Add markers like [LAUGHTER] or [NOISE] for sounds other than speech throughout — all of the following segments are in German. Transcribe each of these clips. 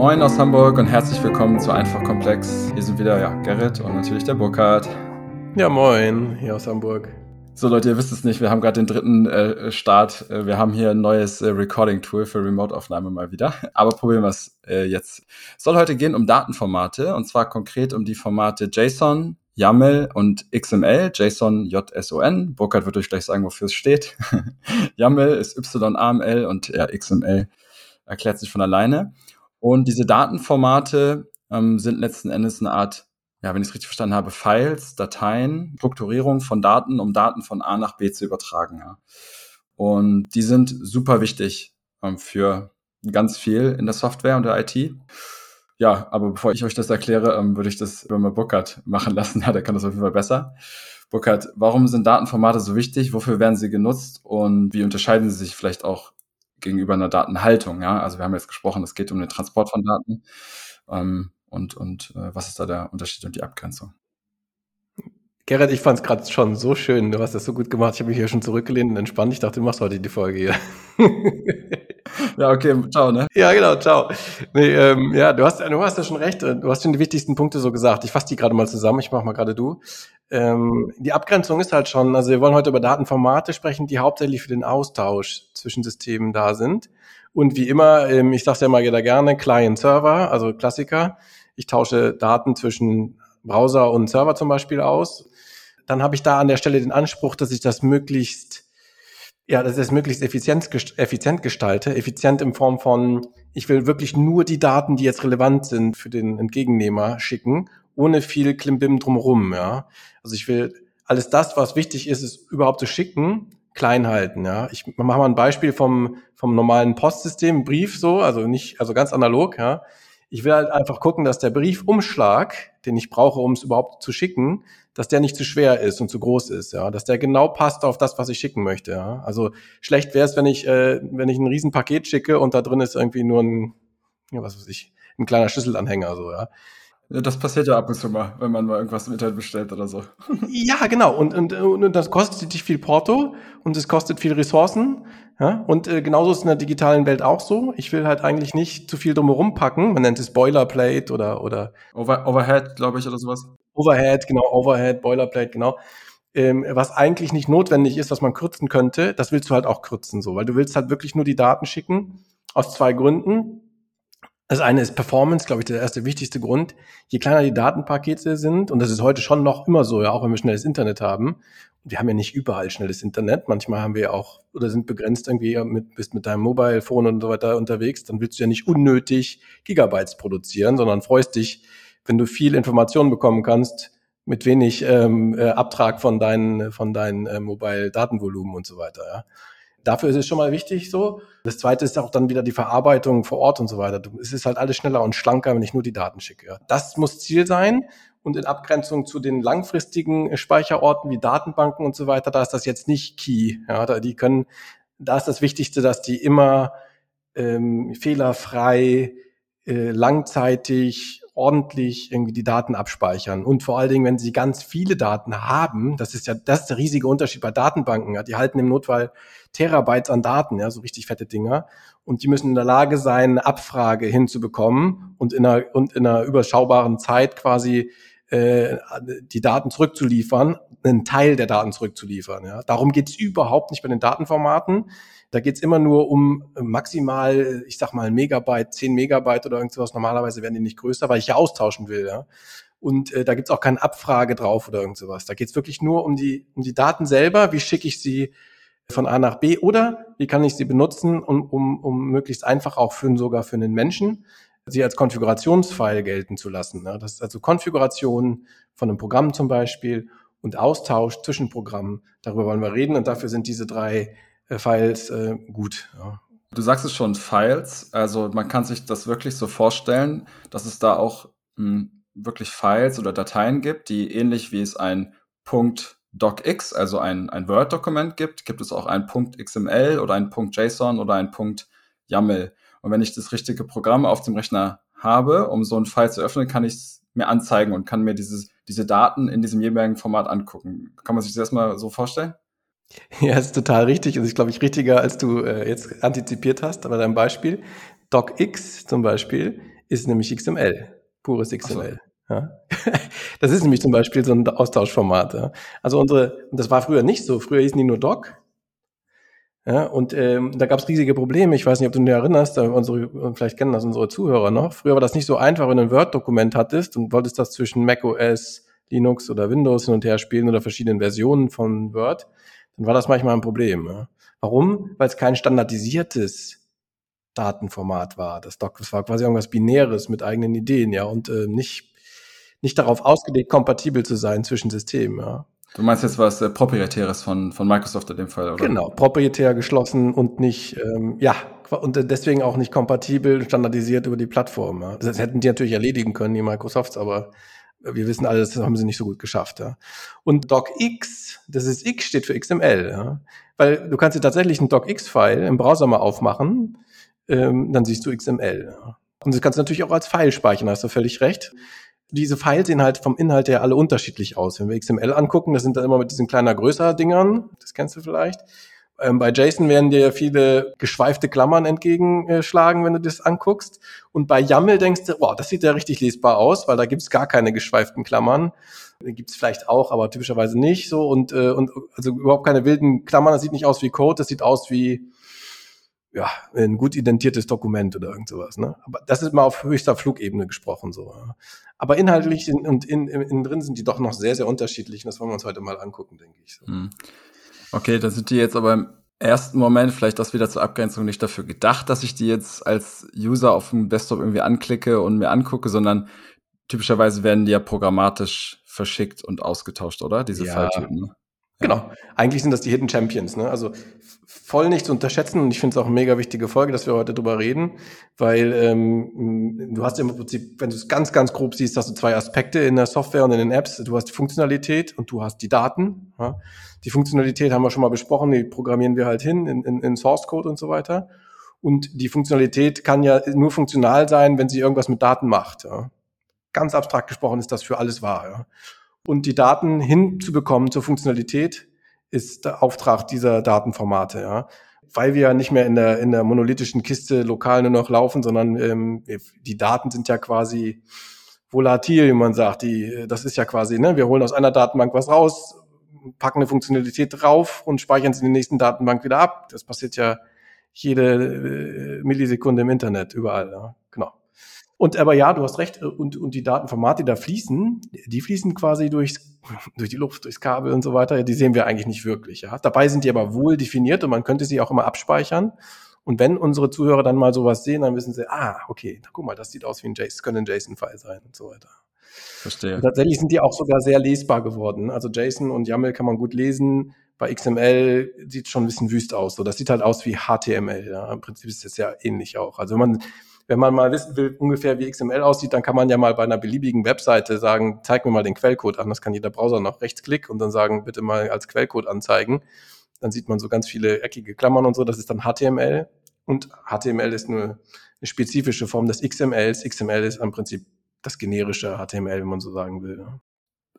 Moin aus Hamburg und herzlich willkommen zu Einfach Komplex. Hier sind wieder ja, Gerrit und natürlich der Burkhard. Ja, moin, hier aus Hamburg. So Leute, ihr wisst es nicht, wir haben gerade den dritten äh, Start. Äh, wir haben hier ein neues äh, Recording-Tool für Remote-Aufnahme mal wieder. Aber probieren wir es äh, jetzt. Es soll heute gehen um Datenformate und zwar konkret um die Formate JSON, YAML und XML, JSON, JSON. Burkhard wird euch gleich sagen, wofür es steht. [LAUGHS] YAML ist YAML und ja, XML erklärt sich von alleine. Und diese Datenformate ähm, sind letzten Endes eine Art, ja, wenn ich es richtig verstanden habe, Files, Dateien, Strukturierung von Daten, um Daten von A nach B zu übertragen. Ja. Und die sind super wichtig ähm, für ganz viel in der Software und der IT. Ja, aber bevor ich euch das erkläre, ähm, würde ich das über mal Burkhardt machen lassen. [LAUGHS] Ja, der kann das auf jeden Fall besser. Burkhardt, warum sind Datenformate so wichtig? Wofür werden sie genutzt? Und wie unterscheiden sie sich vielleicht auch gegenüber einer Datenhaltung. Ja? Also wir haben jetzt gesprochen, es geht um den Transport von Daten. Ähm, und und äh, was ist da der Unterschied und die Abgrenzung? Gerrit, ich fand es gerade schon so schön. Du hast das so gut gemacht. Ich habe mich hier schon zurückgelehnt und entspannt. Ich dachte, du machst heute die Folge hier. [LAUGHS] ja, okay, ciao, ne? Ja, genau, ciao. Nee, ähm, ja, du hast, du hast ja schon recht. Du hast schon die wichtigsten Punkte so gesagt. Ich fasse die gerade mal zusammen. Ich mache mal gerade du. Ähm, die Abgrenzung ist halt schon, also wir wollen heute über Datenformate sprechen, die hauptsächlich für den Austausch zwischen Systemen da sind. Und wie immer, ähm, ich sage ja mal jeder gerne, Client-Server, also Klassiker. Ich tausche Daten zwischen Browser und Server zum Beispiel aus dann habe ich da an der Stelle den Anspruch, dass ich das möglichst, ja, dass ich das möglichst effizient, effizient gestalte. Effizient in Form von, ich will wirklich nur die Daten, die jetzt relevant sind für den Entgegennehmer schicken, ohne viel Klimbim drumherum, ja. Also ich will alles das, was wichtig ist, ist überhaupt zu schicken, klein halten, ja. Ich mache mal ein Beispiel vom, vom normalen Postsystem, Brief so, also nicht, also ganz analog, ja. Ich will halt einfach gucken, dass der Briefumschlag, den ich brauche, um es überhaupt zu schicken, dass der nicht zu schwer ist und zu groß ist, ja, dass der genau passt auf das, was ich schicken möchte. Ja. Also schlecht wäre es, wenn ich, äh, wenn ich ein Riesenpaket schicke und da drin ist irgendwie nur ein, ja, was weiß ich, ein kleiner Schlüsselanhänger, so, ja. Das passiert ja ab und zu mal, wenn man mal irgendwas im Internet bestellt oder so. [LAUGHS] Ja, genau. Und, und, und das kostet dich viel Porto und es kostet viel Ressourcen. Ja? Und äh, genauso ist es in der digitalen Welt auch so. Ich will halt eigentlich nicht zu viel drumherum packen. Man nennt es Boilerplate oder oder Over, Overhead, glaube ich, oder sowas. Overhead, genau, Overhead, Boilerplate, genau. Ähm, was eigentlich nicht notwendig ist, was man kürzen könnte, das willst du halt auch kürzen, so, weil du willst halt wirklich nur die Daten schicken aus zwei Gründen. Das eine ist Performance, glaube ich, der erste wichtigste Grund. Je kleiner die Datenpakete sind, und das ist heute schon noch immer so, ja, auch wenn wir schnelles Internet haben, wir haben ja nicht überall schnelles Internet, manchmal haben wir auch oder sind begrenzt irgendwie mit, bist mit deinem Mobile Phone und so weiter unterwegs, dann willst du ja nicht unnötig Gigabytes produzieren, sondern freust dich, wenn du viel Information bekommen kannst, mit wenig ähm, äh, Abtrag von deinen, von deinen äh, Mobile-Datenvolumen und so weiter. Ja. Dafür ist es schon mal wichtig so. Das zweite ist auch dann wieder die Verarbeitung vor Ort und so weiter. Es ist halt alles schneller und schlanker, wenn ich nur die Daten schicke. Das muss Ziel sein. Und in Abgrenzung zu den langfristigen Speicherorten wie Datenbanken und so weiter, da ist das jetzt nicht key. Ja, da, die können, da ist das Wichtigste, dass die immer ähm, fehlerfrei, äh, langzeitig ordentlich irgendwie die Daten abspeichern. Und vor allen Dingen, wenn sie ganz viele Daten haben, das ist ja das ist der riesige Unterschied bei Datenbanken. Ja, die halten im Notfall Terabytes an Daten, ja, so richtig fette Dinger. Und die müssen in der Lage sein, eine Abfrage hinzubekommen und in einer, und in einer überschaubaren Zeit quasi äh, die Daten zurückzuliefern, einen Teil der Daten zurückzuliefern. Ja. Darum geht's überhaupt nicht bei den Datenformaten. Da geht's immer nur um maximal, ich sag mal, Megabyte, 10 Megabyte oder irgendwas. Normalerweise werden die nicht größer, weil ich ja austauschen will. Ja. Und äh, da gibt's auch keine Abfrage drauf oder irgend sowas. Da geht's wirklich nur um die, um die Daten selber. Wie schicke ich sie von A nach B oder wie kann ich sie benutzen, um, um, um möglichst einfach auch für sogar für einen Menschen sie als Konfigurationsfile gelten zu lassen. Ne. Das ist also Konfiguration von einem Programm zum Beispiel und Austausch zwischen Programmen. Darüber wollen wir reden und dafür sind diese drei äh, Files äh, gut. Ja. Du sagst es schon, Files. Also man kann sich das wirklich so vorstellen, dass es da auch mh, hm, wirklich Files oder Dateien gibt, die ähnlich wie es ein DocX, also ein, ein Word-Dokument gibt, gibt es auch ein XML oder ein JSON oder ein YAML. Und wenn ich das richtige Programm auf dem Rechner habe, um so ein File zu öffnen, kann ich es mir anzeigen und kann mir dieses, diese Daten in diesem jeweiligen Format angucken. Kann man sich das erstmal so vorstellen? [LAUGHS] Ja, ist total richtig. Und ist, glaube ich, richtiger, als du äh, jetzt antizipiert hast, aber dein Beispiel. DocX zum Beispiel ist nämlich XML, pures XML. So. Ja. [LAUGHS] Das ist nämlich zum Beispiel so ein Austauschformat. Ja. Also unsere, das war früher nicht so. Früher hießen die nur Doc. Ja, und ähm, da gab es riesige Probleme. Ich weiß nicht, ob du dich erinnerst, unsere, vielleicht kennen das unsere Zuhörer noch. Früher war das nicht so einfach, wenn du ein Word-Dokument hattest und wolltest das zwischen macOS, Linux oder Windows hin und her spielen oder verschiedenen Versionen von Word, dann war das manchmal ein Problem. Ja. Warum? Weil es kein standardisiertes Datenformat war. Das Doc, das war quasi irgendwas Binäres mit eigenen Ideen, ja, und äh, nicht, nicht darauf ausgelegt, kompatibel zu sein zwischen Systemen, ja. Du meinst jetzt was äh, Proprietäres von, von Microsoft in dem Fall, oder? Genau, proprietär geschlossen und nicht, ähm, ja, und deswegen auch nicht kompatibel, standardisiert über die Plattform. Ja. Das hätten die natürlich erledigen können, die Microsofts, aber wir wissen alle, das haben sie nicht so gut geschafft. Ja. Und DocX, das ist X, steht für XML. Ja. Weil du kannst dir tatsächlich einen DocX-File im Browser mal aufmachen, ähm, dann siehst du XML. Ja. Und das kannst du natürlich auch als File speichern, hast du völlig recht. Diese Files sehen halt vom Inhalt her alle unterschiedlich aus. Wenn wir XML angucken, das sind dann immer mit diesen kleiner größer Dingern, das kennst du vielleicht. Ähm, bei JSON werden dir viele geschweifte Klammern entgegenschlagen, wenn du das anguckst. Und bei YAML denkst du, wow, das sieht ja richtig lesbar aus, weil da gibt's gar keine geschweiften Klammern. Gibt's vielleicht auch, aber typischerweise nicht so. Und, äh, und also überhaupt keine wilden Klammern. Das sieht nicht aus wie Code, das sieht aus wie ja, ein gut identiertes Dokument oder irgend sowas. Ne? Aber das ist mal auf höchster Flugebene gesprochen so. Aber inhaltlich in, und in, in, in drin sind die doch noch sehr, sehr unterschiedlich. Und das wollen wir uns heute mal angucken, denke ich. So. Hm. Okay, dann sind die jetzt aber im ersten Moment vielleicht das wieder zur Abgrenzung nicht dafür gedacht, dass ich die jetzt als User auf dem Desktop irgendwie anklicke und mir angucke, sondern typischerweise werden die ja programmatisch verschickt und ausgetauscht, oder? Diese ja. Falltypen. Ne? Genau. Eigentlich sind das die Hidden Champions. Ne? Also voll nicht zu unterschätzen und ich finde es auch eine mega wichtige Folge, dass wir heute drüber reden, weil ähm, du hast im Prinzip, wenn du es ganz, ganz grob siehst, hast du zwei Aspekte in der Software und in den Apps. Du hast die Funktionalität und du hast die Daten. Ja? Die Funktionalität haben wir schon mal besprochen, die programmieren wir halt hin in, in, in Source Code und so weiter. Und die Funktionalität kann ja nur funktional sein, wenn sie irgendwas mit Daten macht. Ja? Ganz abstrakt gesprochen ist das für alles wahr. Ja? Und die Daten hinzubekommen zur Funktionalität ist der Auftrag dieser Datenformate, ja. Weil wir ja nicht mehr in der, in der monolithischen Kiste lokal nur noch laufen, sondern ähm, die Daten sind ja quasi volatil, wie man sagt. Die, das ist ja quasi, ne, wir holen aus einer Datenbank was raus, packen eine Funktionalität drauf und speichern sie in der nächsten Datenbank wieder ab. Das passiert ja jede äh, Millisekunde im Internet, überall. Ja. Genau. Und aber ja, du hast recht, äh, und, und die Datenformate, die da fließen, die fließen quasi durchs, [LAUGHS] durch die Luft, durchs Kabel und so weiter, die sehen wir eigentlich nicht wirklich. Ja. Dabei sind die aber wohl definiert und man könnte sie auch immer abspeichern. Und wenn unsere Zuhörer dann mal sowas sehen, dann wissen sie, ah, okay, guck mal, das sieht aus wie ein JSON, könnte ein JSON-File sein und so weiter. Verstehe. Und tatsächlich sind die auch sogar sehr lesbar geworden. Also JSON und YAML kann man gut lesen. Bei XML sieht schon ein bisschen wüst aus. So, das sieht halt aus wie HTML. Ja. Im Prinzip ist das ja ähnlich auch. Also wenn man wenn man mal wissen will, ungefähr wie XML aussieht, dann kann man ja mal bei einer beliebigen Webseite sagen, zeig mir mal den Quellcode an. Das kann jeder Browser noch rechtsklick und dann sagen, bitte mal als Quellcode anzeigen. Dann sieht man so ganz viele eckige Klammern und so. Das ist dann HTML. Und HTML ist nur eine spezifische Form des XMLs. XML ist im Prinzip das generische HTML, wenn man so sagen will.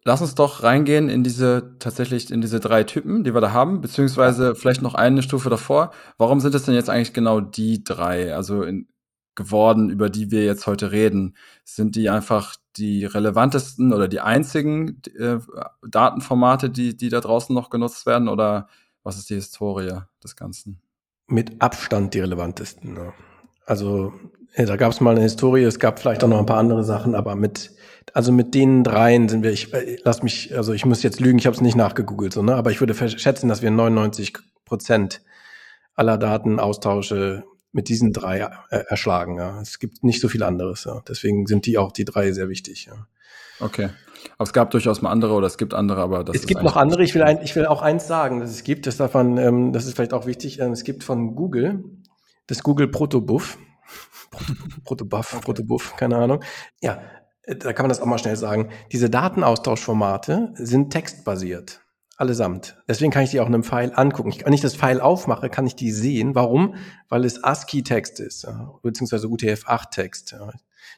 Lass uns doch reingehen in diese, tatsächlich in diese drei Typen, die wir da haben, beziehungsweise vielleicht noch eine Stufe davor. Warum sind es denn jetzt eigentlich genau die drei? Also in, geworden, über die wir jetzt heute reden? Sind die einfach die relevantesten oder die einzigen äh, Datenformate, die, die da draußen noch genutzt werden? Oder was ist die Historie des Ganzen? Mit Abstand die relevantesten. Ne? Also da gab es mal eine Historie, es gab vielleicht auch noch ein paar andere Sachen, aber mit also mit den dreien sind wir, ich äh, lass mich, also ich muss jetzt lügen, ich habe es nicht nachgegoogelt, so, ne? aber ich würde schätzen, dass wir 99 Prozent aller Datenaustausche mit diesen drei äh, erschlagen. Ja. Es gibt nicht so viel anderes. Ja. Deswegen sind die auch die drei sehr wichtig. Ja. Okay. Aber es gab durchaus mal andere oder es gibt andere, aber das Es gibt noch andere. Ich will, ein, ich will auch eins sagen, dass es gibt, das davon, ähm, das ist vielleicht auch wichtig. Ähm, es gibt von Google das Google Protobuff. [LAUGHS] Protobuff, okay. Protobuff, keine Ahnung. Ja, äh, da kann man das auch mal schnell sagen. Diese Datenaustauschformate sind textbasiert. Allesamt. Deswegen kann ich die auch in einem File angucken. Ich, wenn ich das File aufmache, kann ich die sehen. Warum? Weil es ASCII-Text ist, beziehungsweise UTF-8-Text,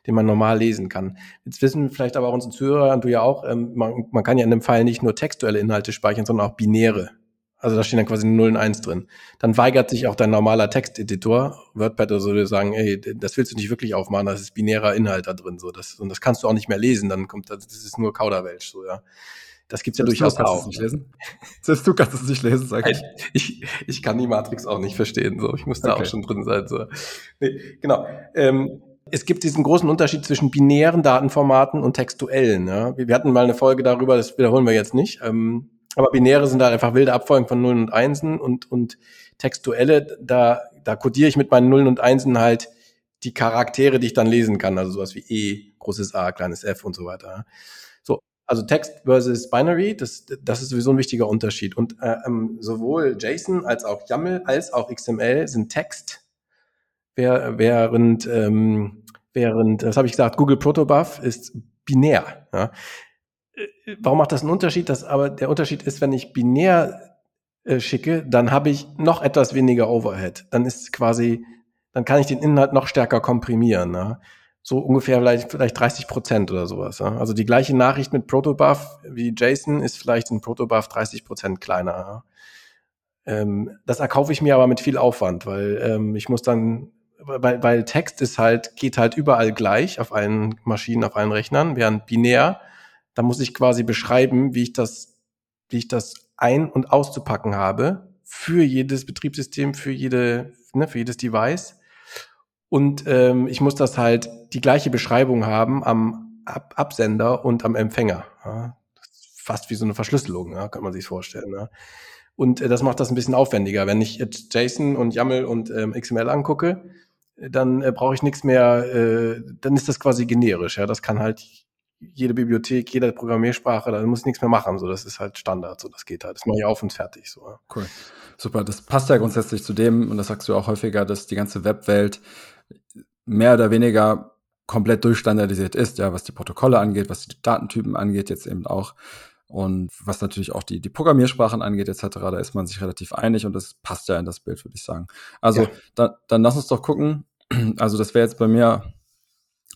den man normal lesen kann. Jetzt wissen vielleicht aber auch unsere Zuhörer und du ja auch, ähm, man, man kann ja in einem File nicht nur textuelle Inhalte speichern, sondern auch binäre. Also da stehen dann quasi 0 und 1 drin. Dann weigert sich auch dein normaler Texteditor, WordPad oder so, sagen, ey, das willst du nicht wirklich aufmachen, das ist binärer Inhalt da drin, so. Das, und das kannst du auch nicht mehr lesen, dann kommt das, das ist nur Kauderwelsch, so, ja. Das gibt's ja durchaus du auch. Nicht lesen? Selbst du kannst es nicht lesen, sag ich. [LAUGHS] ich. Ich kann die Matrix auch nicht verstehen, so. Ich muss da okay. auch schon drin sein, so. Nee, genau. Ähm, es gibt diesen großen Unterschied zwischen binären Datenformaten und textuellen. Ja? Wir hatten mal eine Folge darüber, das wiederholen wir jetzt nicht. Ähm, aber binäre sind halt einfach wilde Abfolgen von Nullen und Einsen und, und textuelle, da, da codiere ich mit meinen Nullen und Einsen halt die Charaktere, die ich dann lesen kann, also sowas wie E, großes A, kleines F und so weiter. So, also Text versus Binary, das, das ist sowieso ein wichtiger Unterschied. Und äh, ähm, sowohl JSON als auch YAML als auch XML sind Text, während, ähm, während, das habe ich gesagt, Google Protobuf ist binär. Ja warum macht das einen Unterschied? Das, aber der Unterschied ist, wenn ich binär äh, schicke, dann habe ich noch etwas weniger Overhead. Dann ist quasi, dann kann ich den Inhalt noch stärker komprimieren. Ne? So ungefähr vielleicht, vielleicht 30 Prozent oder sowas. Ne? Also die gleiche Nachricht mit Protobuf wie JSON ist vielleicht in Protobuf 30 Prozent kleiner. Ne? Ähm, das erkaufe ich mir aber mit viel Aufwand, weil ähm, ich muss dann weil, weil Text ist halt, geht halt überall gleich auf allen Maschinen, auf allen Rechnern, während binär da muss ich quasi beschreiben, wie ich das, wie ich das ein- und auszupacken habe für jedes Betriebssystem, für jede, ne, für jedes Device. Und ähm, ich muss das halt die gleiche Beschreibung haben am Ab Absender und am Empfänger. Ja. fast wie so eine Verschlüsselung, ja, kann man sich vorstellen. Ja. Und äh, das macht das ein bisschen aufwendiger. Wenn ich jetzt JSON und YAML und ähm, XML angucke, dann äh, brauche ich nichts mehr, äh, dann ist das quasi generisch. Ja, das kann halt jede Bibliothek, jede Programmiersprache, da muss ich nichts mehr machen. So, das ist halt Standard, so das geht halt. Das mache ich auf und fertig. So. Cool. Super. Das passt ja grundsätzlich zu dem, und das sagst du auch häufiger, dass die ganze Webwelt mehr oder weniger komplett durchstandardisiert ist, ja, was die Protokolle angeht, was die Datentypen angeht, jetzt eben auch. Und was natürlich auch die, die Programmiersprachen angeht, etc., da ist man sich relativ einig und das passt ja in das Bild, würde ich sagen. Also, ja. da, dann lass uns doch gucken. Also, das wäre jetzt bei mir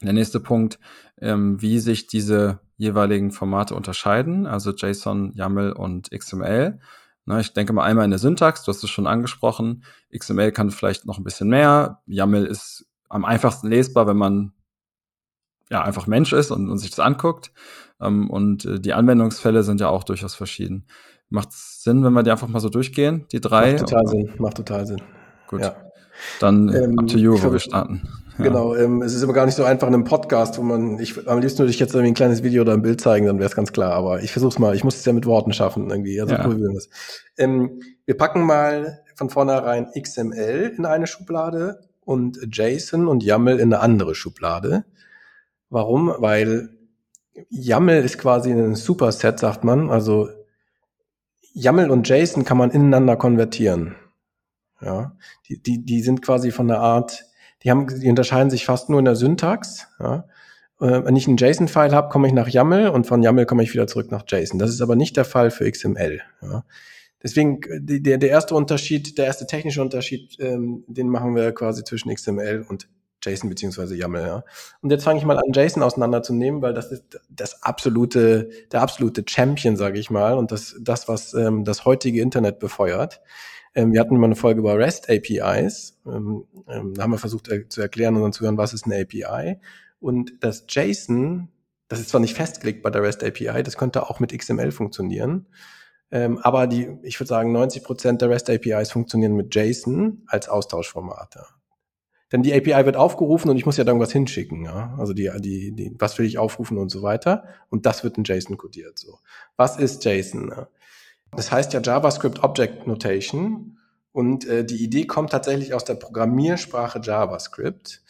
der nächste Punkt, ähm, wie sich diese jeweiligen Formate unterscheiden, also JSON, YAML und XML. Na, ich denke mal einmal in der Syntax, du hast es schon angesprochen. XML kann vielleicht noch ein bisschen mehr. YAML ist am einfachsten lesbar, wenn man ja einfach Mensch ist und, und sich das anguckt. Ähm, und äh, die Anwendungsfälle sind ja auch durchaus verschieden. Macht es Sinn, wenn wir die einfach mal so durchgehen, die drei? Macht total Sinn, macht total Sinn. Gut. Ja. Dann ähm, up to you, wo wir starten. Genau, ähm, es ist immer gar nicht so einfach in einem Podcast, wo man, ich am liebsten würde ich jetzt irgendwie ein kleines Video oder ein Bild zeigen, dann wäre es ganz klar. Aber ich versuche es mal, ich muss es ja mit Worten schaffen irgendwie. Also ja. probieren wir es. Ähm, wir packen mal von vornherein XML in eine Schublade und JSON und YAML in eine andere Schublade. Warum? Weil YAML ist quasi ein Superset, sagt man. Also YAML und JSON kann man ineinander konvertieren. Ja, die, die, die sind quasi von der Art die, haben, die unterscheiden sich fast nur in der Syntax. Ja. Äh, wenn ich einen JSON-File habe, komme ich nach YAML und von YAML komme ich wieder zurück nach JSON. Das ist aber nicht der Fall für XML. Ja. Deswegen, der, der erste Unterschied, der erste technische Unterschied, ähm, den machen wir quasi zwischen XML und JSON beziehungsweise YAML. Ja. Und jetzt fange ich mal an, JSON auseinanderzunehmen, weil das ist das absolute, der absolute Champion, sage ich mal, und das, das was ähm, das heutige Internet befeuert. Ähm, wir hatten mal eine Folge über REST APIs. Ähm, ähm, da haben wir versucht äh, zu erklären unseren Zuhörern, was ist eine API. Und das JSON, das ist zwar nicht festgelegt bei der REST API, das könnte auch mit XML funktionieren. Ähm, aber die, ich würde sagen, 90 Prozent der REST APIs funktionieren mit JSON als Austauschformat. Ja. Denn die API wird aufgerufen und ich muss ja da irgendwas hinschicken. Ja? Also die, die, die, was will ich aufrufen und so weiter. Und das wird in JSON kodiert. So. Was ist JSON? Ja? Das heißt ja JavaScript Object Notation und äh, die Idee kommt tatsächlich aus der Programmiersprache JavaScript.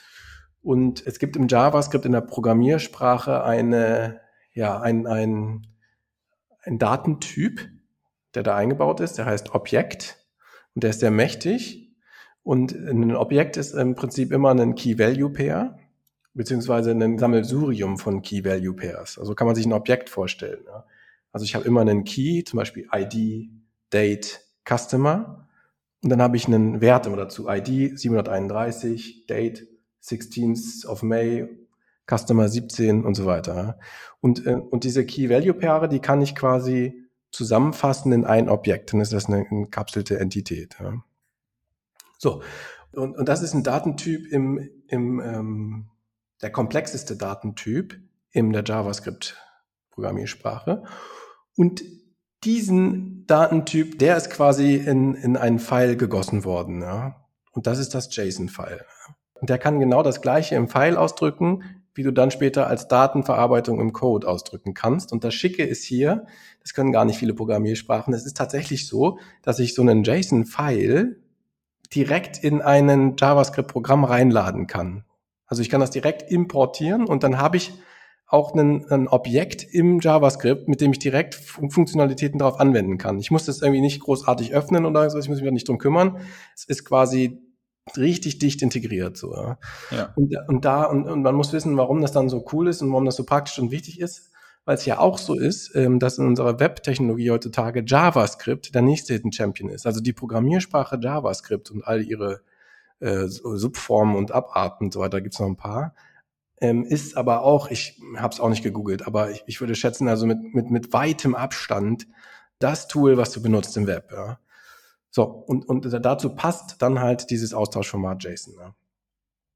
Und es gibt im JavaScript in der Programmiersprache eine, ja, ein, ein, ein Datentyp, der da eingebaut ist, der heißt Objekt und der ist sehr mächtig. Und ein Objekt ist im Prinzip immer ein Key-Value-Pair, beziehungsweise ein Sammelsurium von Key-Value-Pairs. Also kann man sich ein Objekt vorstellen. Ja. Also ich habe immer einen Key, zum Beispiel ID, Date, Customer. Und dann habe ich einen Wert immer dazu. ID 731, Date 16th of May, Customer 17 und so weiter. Und, äh, und diese Key-Value-Paare, die kann ich quasi zusammenfassen in ein Objekt. Dann ist das eine gekapselte Entität. So, und, und das ist ein Datentyp im, im ähm, der komplexeste Datentyp in der JavaScript-Programmiersprache. Und diesen Datentyp, der ist quasi in, in einen File gegossen worden. Ja. Und das ist das JSON-File. Und der kann genau das gleiche im File ausdrücken, wie du dann später als Datenverarbeitung im Code ausdrücken kannst. Und das Schicke ist hier, das können gar nicht viele Programmiersprachen, es ist tatsächlich so, dass ich so einen JSON-File direkt in einen JavaScript-Programm reinladen kann. Also ich kann das direkt importieren und dann habe ich auch ein, ein Objekt im JavaScript, mit dem ich direkt Funktionalitäten darauf anwenden kann. Ich muss das irgendwie nicht großartig öffnen oder so, ich muss mich da nicht drum kümmern. Es ist quasi richtig dicht integriert. So, ja. ja. Und, und da, und, und man muss wissen, warum das dann so cool ist und warum das so praktisch und wichtig ist, weil es ja auch so ist, ähm, dass in unserer Web-Technologie heutzutage JavaScript der nächste Hidden Champion ist. Also die Programmiersprache JavaScript und all ihre äh, Subformen und Abarten und so weiter, gibt's noch ein paar. Ähm, ist aber auch, ich habe es auch nicht gegoogelt, aber ich, ich würde schätzen, also mit, mit, mit weitem Abstand das Tool, was du benutzt im Web. Ja. So, und, und dazu passt dann halt dieses Austauschformat JSON. Ja.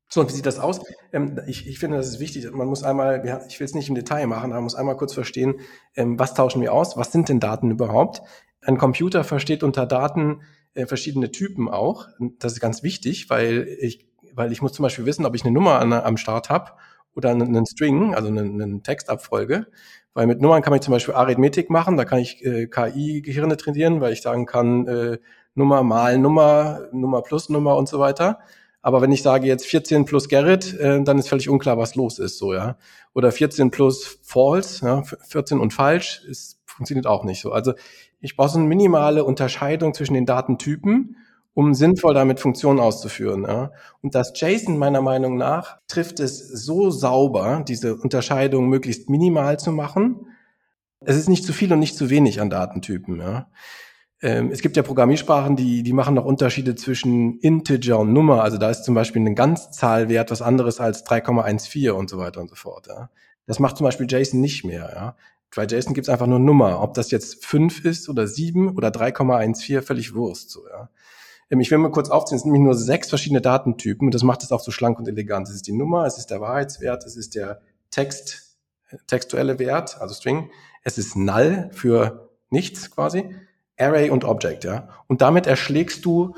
So, und wie sieht das aus? Ähm, ich, ich finde, das ist wichtig. Man muss einmal, ich will es nicht im Detail machen, aber man muss einmal kurz verstehen, ähm, was tauschen wir aus? Was sind denn Daten überhaupt? Ein Computer versteht unter Daten äh, verschiedene Typen auch. Das ist ganz wichtig, weil ich, weil ich muss zum Beispiel wissen, ob ich eine Nummer an, am Start habe oder einen String, also eine, eine Textabfolge. Weil mit Nummern kann ich zum Beispiel Arithmetik machen, da kann ich äh, KI-Gehirne trainieren, weil ich sagen kann, äh, Nummer mal Nummer, Nummer plus Nummer und so weiter. Aber wenn ich sage jetzt 14 plus Gerrit, äh, dann ist völlig unklar, was los ist, so, ja. Oder 14 plus false, ja, 14 und falsch, ist, funktioniert auch nicht so. Also ich brauche so eine minimale Unterscheidung zwischen den Datentypen, um sinnvoll damit Funktionen auszuführen. Ja. Und das JSON meiner Meinung nach trifft es so sauber, diese Unterscheidung möglichst minimal zu machen. Es ist nicht zu viel und nicht zu wenig an Datentypen. Ja. Ähm, es gibt ja Programmiersprachen, die, die machen noch Unterschiede zwischen Integer und Nummer. Also da ist zum Beispiel ein Ganzzahlwert was anderes als 3,14 und so weiter und so fort. Ja. Das macht zum Beispiel JSON nicht mehr. Ja. Bei JSON gibt es einfach nur Nummer. Ob das jetzt 5 ist oder 7 oder 3,14, völlig Wurst. So, ja. Ähm, ich will mal kurz aufziehen, es sind nämlich nur sechs verschiedene Datentypen und das macht es auch so schlank und elegant. Es ist die Nummer, es ist der Wahrheitswert, es ist der Text, textuelle Wert, also String, es ist Null für nichts quasi Array und Object, ja. Und damit erschlägst du,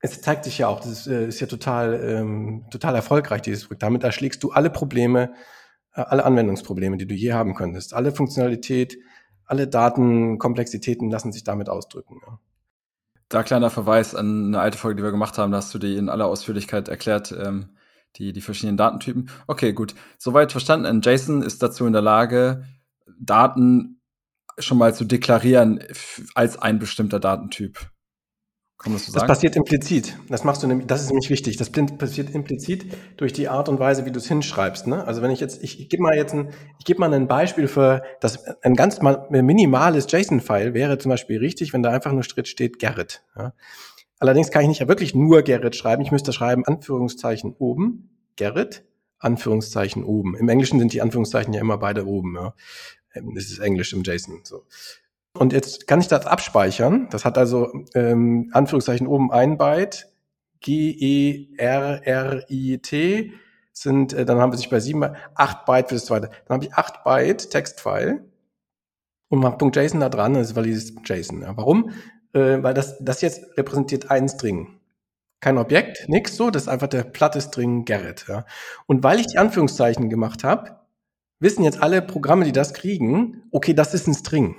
es zeigt sich ja auch, das ist, äh, ist ja total, ähm, total erfolgreich, dieses Projekt. Damit erschlägst du alle Probleme, äh, alle Anwendungsprobleme, die du je haben könntest. Alle Funktionalität, alle Datenkomplexitäten lassen sich damit ausdrücken. Ja. Da kleiner Verweis an eine alte Folge, die wir gemacht haben, da hast du die in aller Ausführlichkeit erklärt, ähm, die, die verschiedenen Datentypen. Okay, gut. Soweit verstanden. JSON ist dazu in der Lage, Daten schon mal zu deklarieren als ein bestimmter Datentyp. Kann man das so sagen? Das passiert implizit. Das machst du nämlich, das ist nämlich wichtig. Das passiert implizit durch die Art und Weise, wie du es hinschreibst. Ne? Also wenn ich jetzt, ich, ich gebe mal jetzt ein, ich gebe mal ein Beispiel für das, ein ganz mal minimales JSON-File wäre zum Beispiel richtig, wenn da einfach nur Schritt steht Gerrit. Ja? Allerdings kann ich nicht ja wirklich nur Gerrit schreiben. Ich müsste schreiben Anführungszeichen oben, Gerrit, Anführungszeichen oben. Im Englischen sind die Anführungszeichen ja immer beide oben. Ja. Ähm, das ist Englisch im JSON. So. Und jetzt kann ich das abspeichern. Das hat also ähm, Anführungszeichen oben ein Byte, G-E-R-R-I-T sind, äh, dann haben wir sich bei sieben, acht Byte für das zweite. Dann habe ich acht Byte Textfile und mache .json da dran, das ist valides JSON. Ja. Warum? Äh, weil das, das jetzt repräsentiert einen String. Kein Objekt, nix so, das ist einfach der platte String Gerrit. Ja. Und weil ich die Anführungszeichen gemacht habe, wissen jetzt alle Programme, die das kriegen, okay, das ist ein String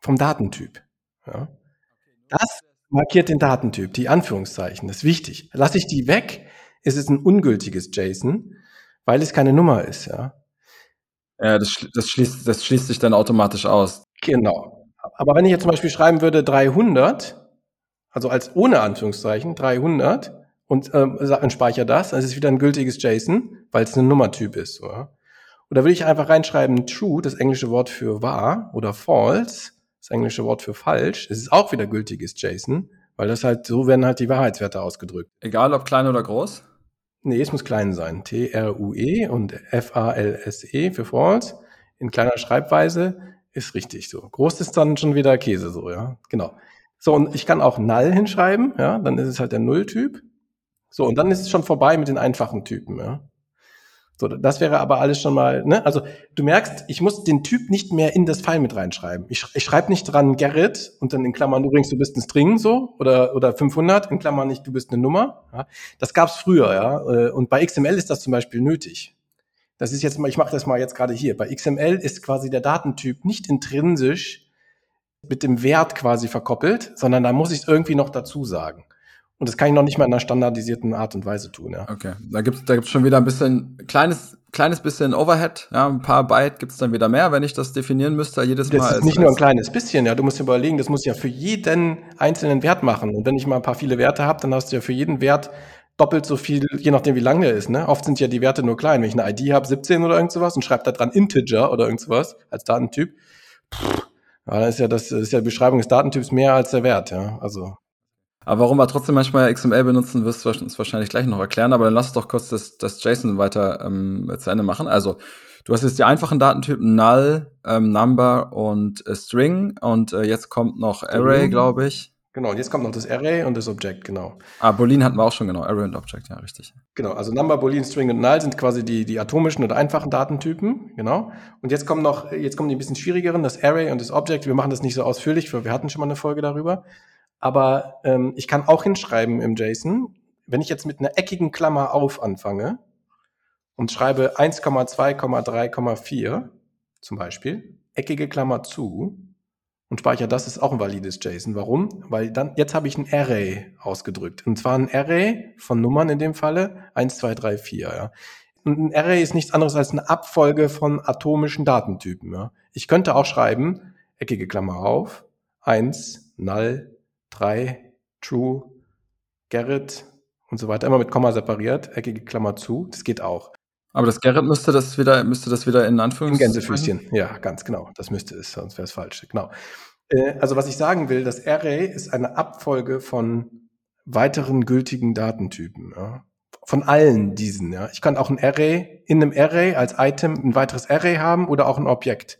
vom Datentyp. Ja. Das markiert den Datentyp, die Anführungszeichen, das ist wichtig. Lasse ich die weg, ist es ein ungültiges JSON, weil es keine Nummer ist. Ja, ja das, das, schließt, das schließt sich dann automatisch aus. Genau. Aber wenn ich jetzt zum Beispiel schreiben würde 300, also als ohne Anführungszeichen 300 und ähm, speichere das, dann ist es wieder ein gültiges JSON, weil es ein Nummertyp ist. Ja? Oder würde ich einfach reinschreiben true, das englische Wort für wahr, oder false, das englische Wort für falsch. Es ist auch wieder gültiges JSON, weil das halt, so werden halt die Wahrheitswerte ausgedrückt. Egal ob klein oder groß? Nee, es muss klein sein. T-R-U-E und F-A-L-S-E für false in kleiner Schreibweise. ist richtig so. Groß ist dann schon wieder Käse so, ja. Genau. So, und ich kann auch null hinschreiben, ja, dann ist es halt der Nulltyp. So, und dann ist es schon vorbei mit den einfachen Typen, ja. So, das wäre aber alles schon mal, ne? Also du merkst, ich muss den Typ nicht mehr in das File mit reinschreiben. Ich, ich schreibe nicht dran Gerrit und dann in Klammern übrigens, du bist ein String so oder, oder 500, in Klammern nicht, du bist eine Nummer. Ja? Das gab's früher, ja. Äh, und bei XML ist das zum Beispiel nötig. Das ist jetzt mal, ich mache das mal jetzt gerade hier. Bei XML ist quasi der Datentyp nicht intrinsisch mit dem Wert quasi verkoppelt, sondern da muss ich irgendwie noch dazu sagen. Und das kann ich noch nicht mal in einer standardisierten Art und Weise tun, ja. Okay, da gibt's da gibt's schon wieder ein bisschen kleines kleines bisschen Overhead, ja, ein paar Byte gibt's dann wieder mehr, wenn ich das definieren müsste jedes das Mal. Das ist nicht nur ein kleines bisschen, ja. Du musst dir überlegen, das muss ja für jeden einzelnen Wert machen. Und wenn ich mal ein paar viele Werte habe, dann hast du ja für jeden Wert doppelt so viel, je nachdem wie lang der ist. Ne? Oft sind ja die Werte nur klein. Wenn ich eine ID habe, 17 oder irgend sowas und schreibe da dran Integer oder irgend sowas als Datentyp, pff, ja, dann ist ja das, das ist ja die Beschreibung des Datentyps mehr als der Wert. Ja, also aber warum wir trotzdem manchmal XML benutzen, wirst du uns wahrscheinlich gleich noch erklären. Aber dann lass uns doch kurz das, das JSON weiter ähm, zu Ende machen. Also du hast jetzt die einfachen Datentypen Null, ähm, Number und äh, String. Und äh, jetzt kommt noch Array, glaube ich. Genau, und jetzt kommt noch das Array und das Object, genau. Ah, Boolean hatten wir auch schon, genau. Array und Object, ja, richtig. Genau, also Number, Boolean, String und Null sind quasi die, die atomischen oder einfachen Datentypen, genau. Und jetzt kommen noch, jetzt kommen die ein bisschen schwierigeren, das Array und das Object. Wir machen das nicht so ausführlich, weil wir hatten schon mal eine Folge darüber. Aber ähm, ich kann auch hinschreiben im JSON, wenn ich jetzt mit einer eckigen Klammer auf anfange und schreibe 1,2,3,4 zum Beispiel, eckige Klammer zu und speichere das, ist auch ein valides JSON. Warum? Weil dann, jetzt habe ich ein Array ausgedrückt. Und zwar ein Array von Nummern in dem Falle, 1, 2, 3, 4. Ja. Und ein Array ist nichts anderes als eine Abfolge von atomischen Datentypen. Ja. Ich könnte auch schreiben, eckige Klammer auf, 1, null, 3, True, Gerrit und so weiter, immer mit Komma separiert, eckige Klammer zu, das geht auch. Aber das Gerrit müsste das wieder, müsste das wieder in Anführungszeichen? Gänsefüßchen, ja, ganz genau. Das müsste es, sonst wäre es falsch. Genau. Äh, also was ich sagen will, das Array ist eine Abfolge von weiteren gültigen Datentypen. Ja. Von allen diesen. Ja. Ich kann auch ein Array in einem Array als Item ein weiteres Array haben oder auch ein Objekt.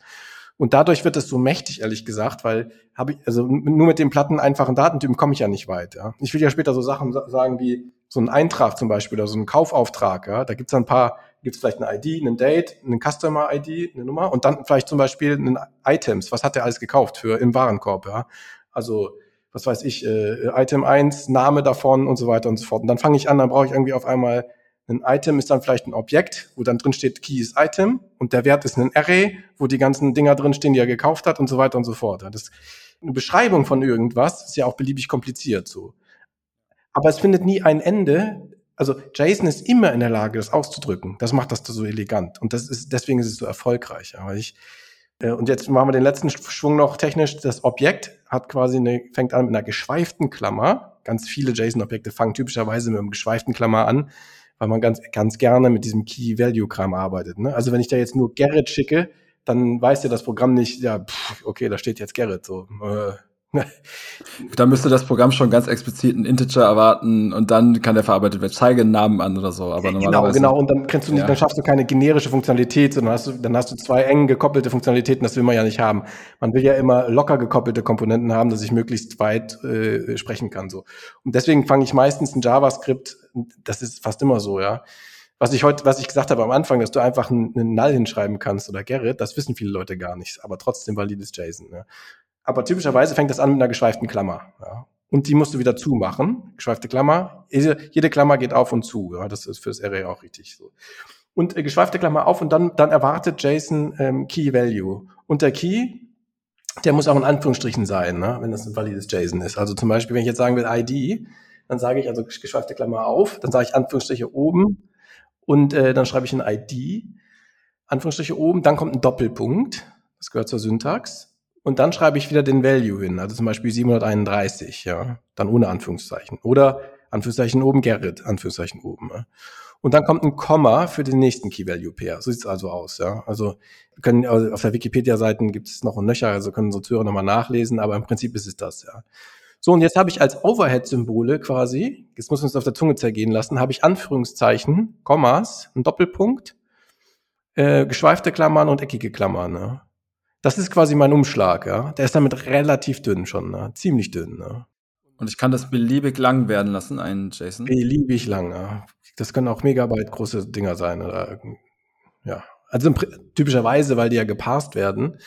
Und dadurch wird es so mächtig, ehrlich gesagt, weil habe ich, also nur mit dem platten, einfachen Datentypen komme ich ja nicht weit. Ja. Ich will ja später so Sachen sagen wie so ein Eintrag zum Beispiel oder so ein Kaufauftrag. Ja. Da gibt es ein paar, gibt es vielleicht eine ID, einen Date, einen Customer-ID, eine Nummer und dann vielleicht zum Beispiel einen Items. Was hat der alles gekauft für im Warenkorb? Ja. Also was weiß ich, äh, Item 1, Name davon und so weiter und so fort. Und dann fange ich an, dann brauche ich irgendwie auf einmal ein Item ist dann vielleicht ein Objekt, wo dann drin steht Key ist Item und der Wert ist ein Array, wo die ganzen Dinger drin stehen, die er gekauft hat und so weiter und so fort. Das, eine Beschreibung von irgendwas ist ja auch beliebig kompliziert so. Aber es findet nie ein Ende. Also JSON ist immer in der Lage, das auszudrücken. Das macht das so elegant. Und das ist, deswegen ist es so erfolgreich. Aber ich, äh, und jetzt machen wir den letzten Schwung noch technisch. Das Objekt hat quasi eine, fängt an mit einer geschweiften Klammer. Ganz viele JSON-Objekte fangen typischerweise mit einem geschweiften Klammer an weil man ganz, ganz gerne mit diesem Key-Value-Kram arbeitet. Ne? Also wenn ich da jetzt nur Gerrit schicke, dann weiß ja das Programm nicht, ja, pff, okay, da steht jetzt Gerrit. So, äh, [LAUGHS] da müsste das Programm schon ganz explizit einen Integer erwarten und dann kann der verarbeitet werden. Zeige einen Namen an oder so. Aber genau, genau. Und dann kannst du nicht, ja. dann schaffst du keine generische Funktionalität, sondern hast du, dann hast du zwei eng gekoppelte Funktionalitäten. Das will man ja nicht haben. Man will ja immer locker gekoppelte Komponenten haben, dass ich möglichst weit äh, sprechen kann. So. Und deswegen fange ich meistens ein JavaScript. Das ist fast immer so, ja. Was ich heute, was ich gesagt habe am Anfang, dass du einfach einen, einen Null hinschreiben kannst oder Gerrit, das wissen viele Leute gar nicht, aber trotzdem valides JSON. Ja. Aber typischerweise fängt das an mit einer geschweiften Klammer. Ja. Und die musst du wieder zumachen. Geschweifte Klammer. Jede Klammer geht auf und zu. Ja. Das ist fürs Array auch richtig so. Und äh, geschweifte Klammer auf und dann, dann erwartet JSON ähm, Key Value. Und der Key, der muss auch in Anführungsstrichen sein, ne, wenn das ein valides JSON ist. Also zum Beispiel, wenn ich jetzt sagen will ID, dann sage ich also geschweifte Klammer auf, dann sage ich Anführungsstriche oben und äh, dann schreibe ich ein ID, Anführungsstriche oben, dann kommt ein Doppelpunkt, das gehört zur Syntax, und dann schreibe ich wieder den Value hin, also zum Beispiel 731, ja, dann ohne Anführungszeichen. Oder Anführungszeichen oben Gerrit, Anführungszeichen oben. Ja. Und dann kommt ein Komma für den nächsten Key-Value-Pair. So sieht's also aus, ja. Also wir können also auf der Wikipedia-Seiten gibt es noch ein Nöcher, also können unsere Zuhörer nochmal nachlesen, aber im Prinzip ist es das, ja. So, und jetzt habe ich als Overhead-Symbole quasi, jetzt muss man es auf der Zunge zergehen lassen, habe ich Anführungszeichen, Kommas, ein Doppelpunkt, äh, geschweifte Klammern und eckige Klammern. Ne? Das ist quasi mein Umschlag, ja. Der ist damit relativ dünn schon, ne? ziemlich dünn. Ne? Und ich kann das beliebig lang werden lassen, ein JSON? Beliebig lang, ja. Das können auch Megabyte große Dinger sein. Oder, ja. Also typischerweise, weil die ja geparst werden.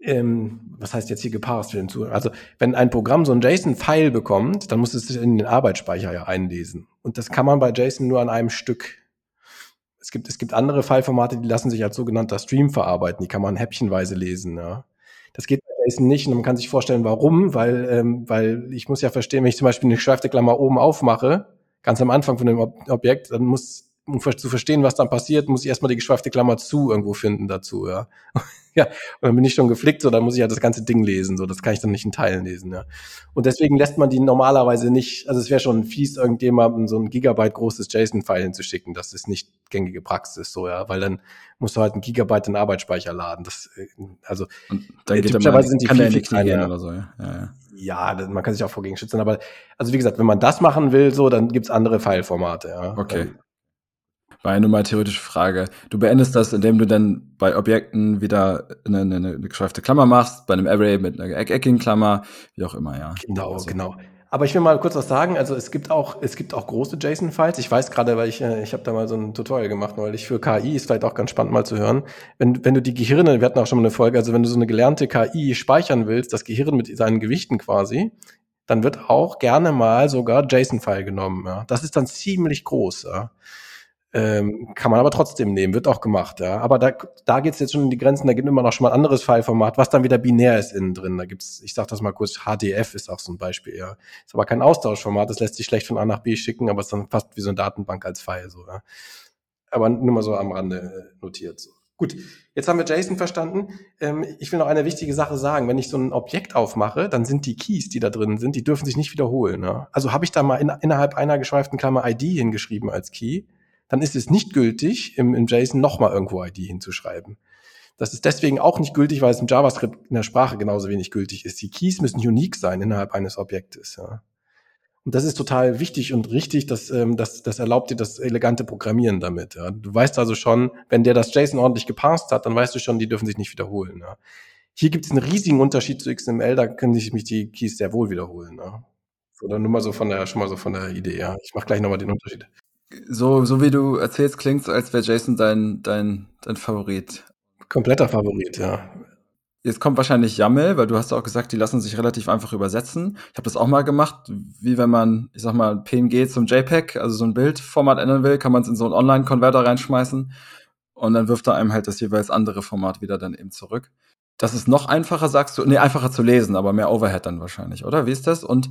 Ähm, was heißt jetzt hier geparst für den Zuhörer? Also, wenn ein Programm so ein JSON-File bekommt, dann muss es sich in den Arbeitsspeicher ja einlesen. Und das kann man bei JSON nur an einem Stück. Es gibt, es gibt andere File-Formate, die lassen sich als sogenannter Stream verarbeiten. Die kann man häppchenweise lesen. Ja. Das geht bei JSON nicht und man kann sich vorstellen, warum, weil, ähm, weil ich muss ja verstehen, wenn ich zum Beispiel eine geschweifte Klammer oben aufmache, ganz am Anfang von dem Ob Objekt, dann muss um zu verstehen, was dann passiert, muss ich erstmal die geschweifte Klammer zu irgendwo finden dazu, ja. Ja, und dann bin ich schon geflickt, so, dann muss ich ja das ganze Ding lesen, so, das kann ich dann nicht in Teilen lesen, ja. Und deswegen lässt man die normalerweise nicht, also es wäre schon fies, irgendjemandem so ein Gigabyte großes JSON-File hinzuschicken, das ist nicht gängige Praxis, so, ja, weil dann musst du halt ein Gigabyte in Arbeitsspeicher laden, das, äh, also, und dann geht typischerweise mal, sind die viel, viel kleiner oder so, ja. ja, ja. ja man kann sich auch vor gegen schützen, aber also wie gesagt, wenn man das machen will, so, dann gibt's andere File-Formate. Ja. Okay. Ähm, war nur mal theoretische Frage. Du beendest das, indem du dann bei Objekten wieder eine, eine, eine geschweifte Klammer machst, bei einem Array mit einer eckigen Klammer, wie auch immer, ja. Genau, also. genau. Aber ich will mal kurz was sagen. Also es gibt auch, es gibt auch große JSON-Files. Ich weiß gerade, weil ich, äh, ich habe da mal so ein Tutorial gemacht, weil ich für KI ist vielleicht auch ganz spannend mal zu hören. Wenn, wenn du die Gehirne, wir hatten auch schon mal eine Folge, also wenn du so eine gelernte KI speichern willst, das Gehirn mit seinen Gewichten quasi, dann wird auch gerne mal sogar JSON-File genommen. Ja. Das ist dann ziemlich groß. Ja. Ähm, kann man aber trotzdem nehmen, wird auch gemacht, ja. Aber da, da geht es jetzt schon in die Grenzen, da gibt immer noch schon mal ein anderes Fileformat, was dann wieder binär ist innen drin. Da gibt's, ich sag das mal kurz, HDF ist auch so ein Beispiel, ja. Ist aber kein Austauschformat, das lässt sich schlecht von A nach B schicken, aber ist dann fast wie so eine Datenbank als File, so, ja. Aber nur mal so am Rande äh, notiert, so. Gut, jetzt haben wir JSON verstanden. Ähm, ich will noch eine wichtige Sache sagen. Wenn ich so ein Objekt aufmache, dann sind die Keys, die da drin sind, die dürfen sich nicht wiederholen. Ja? Also habe ich da mal in, innerhalb einer geschweiften Klammer ID hingeschrieben als Key, dann ist es nicht gültig, im, im JSON nochmal irgendwo ID hinzuschreiben. Das ist deswegen auch nicht gültig, weil es im JavaScript in der Sprache genauso wenig gültig ist. Die Keys müssen unique sein innerhalb eines Objektes. Ja. Und das ist total wichtig und richtig, dass, ähm, das, das erlaubt dir das elegante Programmieren damit. Ja. Du weißt also schon, wenn der das JSON ordentlich gepasst hat, dann weißt du schon, die dürfen sich nicht wiederholen. Ja. Hier gibt es einen riesigen Unterschied zu XML, da können sich mich die Keys sehr wohl wiederholen. Ja. Oder nur mal so von der, schon mal so von der Idee, ja. Ich mache gleich nochmal den Unterschied so, so wie du erzählst, klingt es, als wäre Jason dein, dein, dein Favorit. Kompletter Favorit, ja. Jetzt kommt wahrscheinlich YAML, weil du hast auch gesagt, die lassen sich relativ einfach übersetzen. Ich habe das auch mal gemacht, wie wenn man, ich sag mal, PNG zum JPEG, also so ein Bildformat ändern will, kann man es in so einen Online-Konverter reinschmeißen und dann wirft er einem halt das jeweils andere Format wieder dann eben zurück. Das ist noch einfacher, sagst du, nee, einfacher zu lesen, aber mehr Overhead dann wahrscheinlich, oder? Wie ist das? Und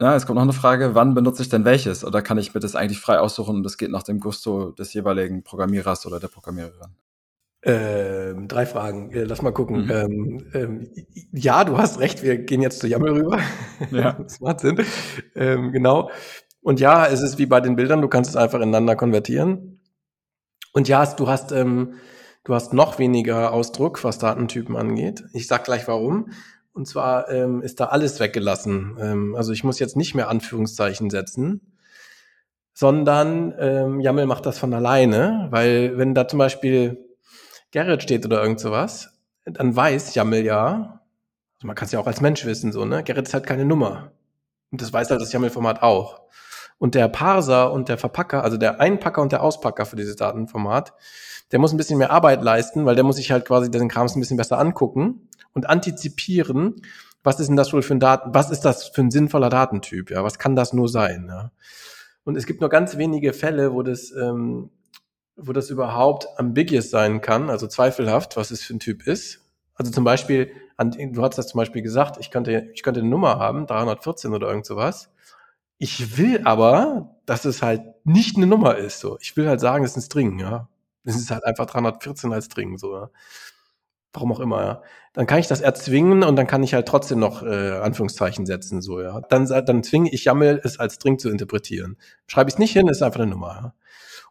ja, es kommt noch eine Frage, wann benutze ich denn welches? Oder kann ich mir das eigentlich frei aussuchen und das geht nach dem Gusto des jeweiligen Programmierers oder der Programmiererin? Ähm, drei Fragen. Äh, lass mal gucken. Mhm. Ähm, ähm, ja, du hast recht. Wir gehen jetzt zu YAML rüber. Ja. [LAUGHS] das macht Sinn. Ähm, genau. Und ja, es ist wie bei den Bildern. Du kannst es einfach ineinander konvertieren. Und ja, du hast, ähm, du hast noch weniger Ausdruck, was Datentypen angeht. Ich sag gleich warum. Und zwar ähm, ist da alles weggelassen. Ähm, also ich muss jetzt nicht mehr Anführungszeichen setzen, sondern ähm, YAML macht das von alleine, weil wenn da zum Beispiel Gerrit steht oder irgend sowas, dann weiß YAML ja, also man kann es ja auch als Mensch wissen, so, ne? Gerrit ist halt keine Nummer. Und das weiß halt das YAML-Format auch. Und der Parser und der Verpacker, also der Einpacker und der Auspacker für dieses Datenformat, der muss ein bisschen mehr Arbeit leisten, weil der muss sich halt quasi den Krams ein bisschen besser angucken und antizipieren, was ist denn das wohl für ein Daten, was ist das für ein sinnvoller Datentyp, ja, was kann das nur sein, ja. Und es gibt nur ganz wenige Fälle, wo das, ähm, wo das überhaupt ambiguous sein kann, also zweifelhaft, was es für ein Typ ist. Also zum Beispiel, an, du hast das zum Beispiel gesagt, ich könnte, ich könnte eine Nummer haben, 314 oder irgend sowas. Ich will aber, dass es halt nicht eine Nummer ist, so. Ich will halt sagen, es ist ein String, ja. Es ist halt einfach 314 als String, so. Ja. Warum auch immer, ja. Dann kann ich das erzwingen und dann kann ich halt trotzdem noch äh, Anführungszeichen setzen, so, ja. Dann, dann zwinge ich YAML, es als String zu interpretieren. Schreibe ich es nicht hin, ist einfach eine Nummer, ja.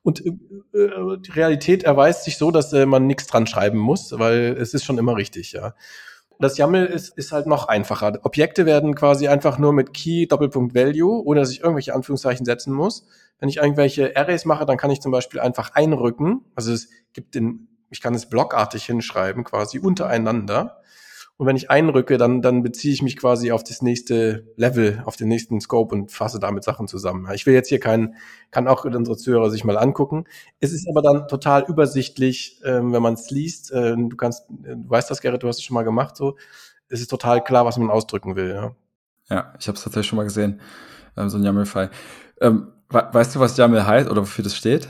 Und äh, äh, die Realität erweist sich so, dass äh, man nichts dran schreiben muss, weil es ist schon immer richtig, ja. Das YAML ist, ist halt noch einfacher. Objekte werden quasi einfach nur mit Key Doppelpunkt Value, ohne dass ich irgendwelche Anführungszeichen setzen muss. Wenn ich irgendwelche Arrays mache, dann kann ich zum Beispiel einfach einrücken. Also es gibt den ich kann es blockartig hinschreiben, quasi untereinander. Und wenn ich einrücke, dann, dann beziehe ich mich quasi auf das nächste Level, auf den nächsten Scope und fasse damit Sachen zusammen. Ich will jetzt hier keinen, kann auch unsere Zuhörer sich mal angucken. Es ist aber dann total übersichtlich, ähm, wenn man es liest. Äh, du kannst, du weißt das, Gerrit, du hast es schon mal gemacht, so. Es ist total klar, was man ausdrücken will, ja. Ja, ich habe es tatsächlich schon mal gesehen, ähm, so ein YAML-File. Ähm, weißt du, was YAML heißt oder wofür das steht?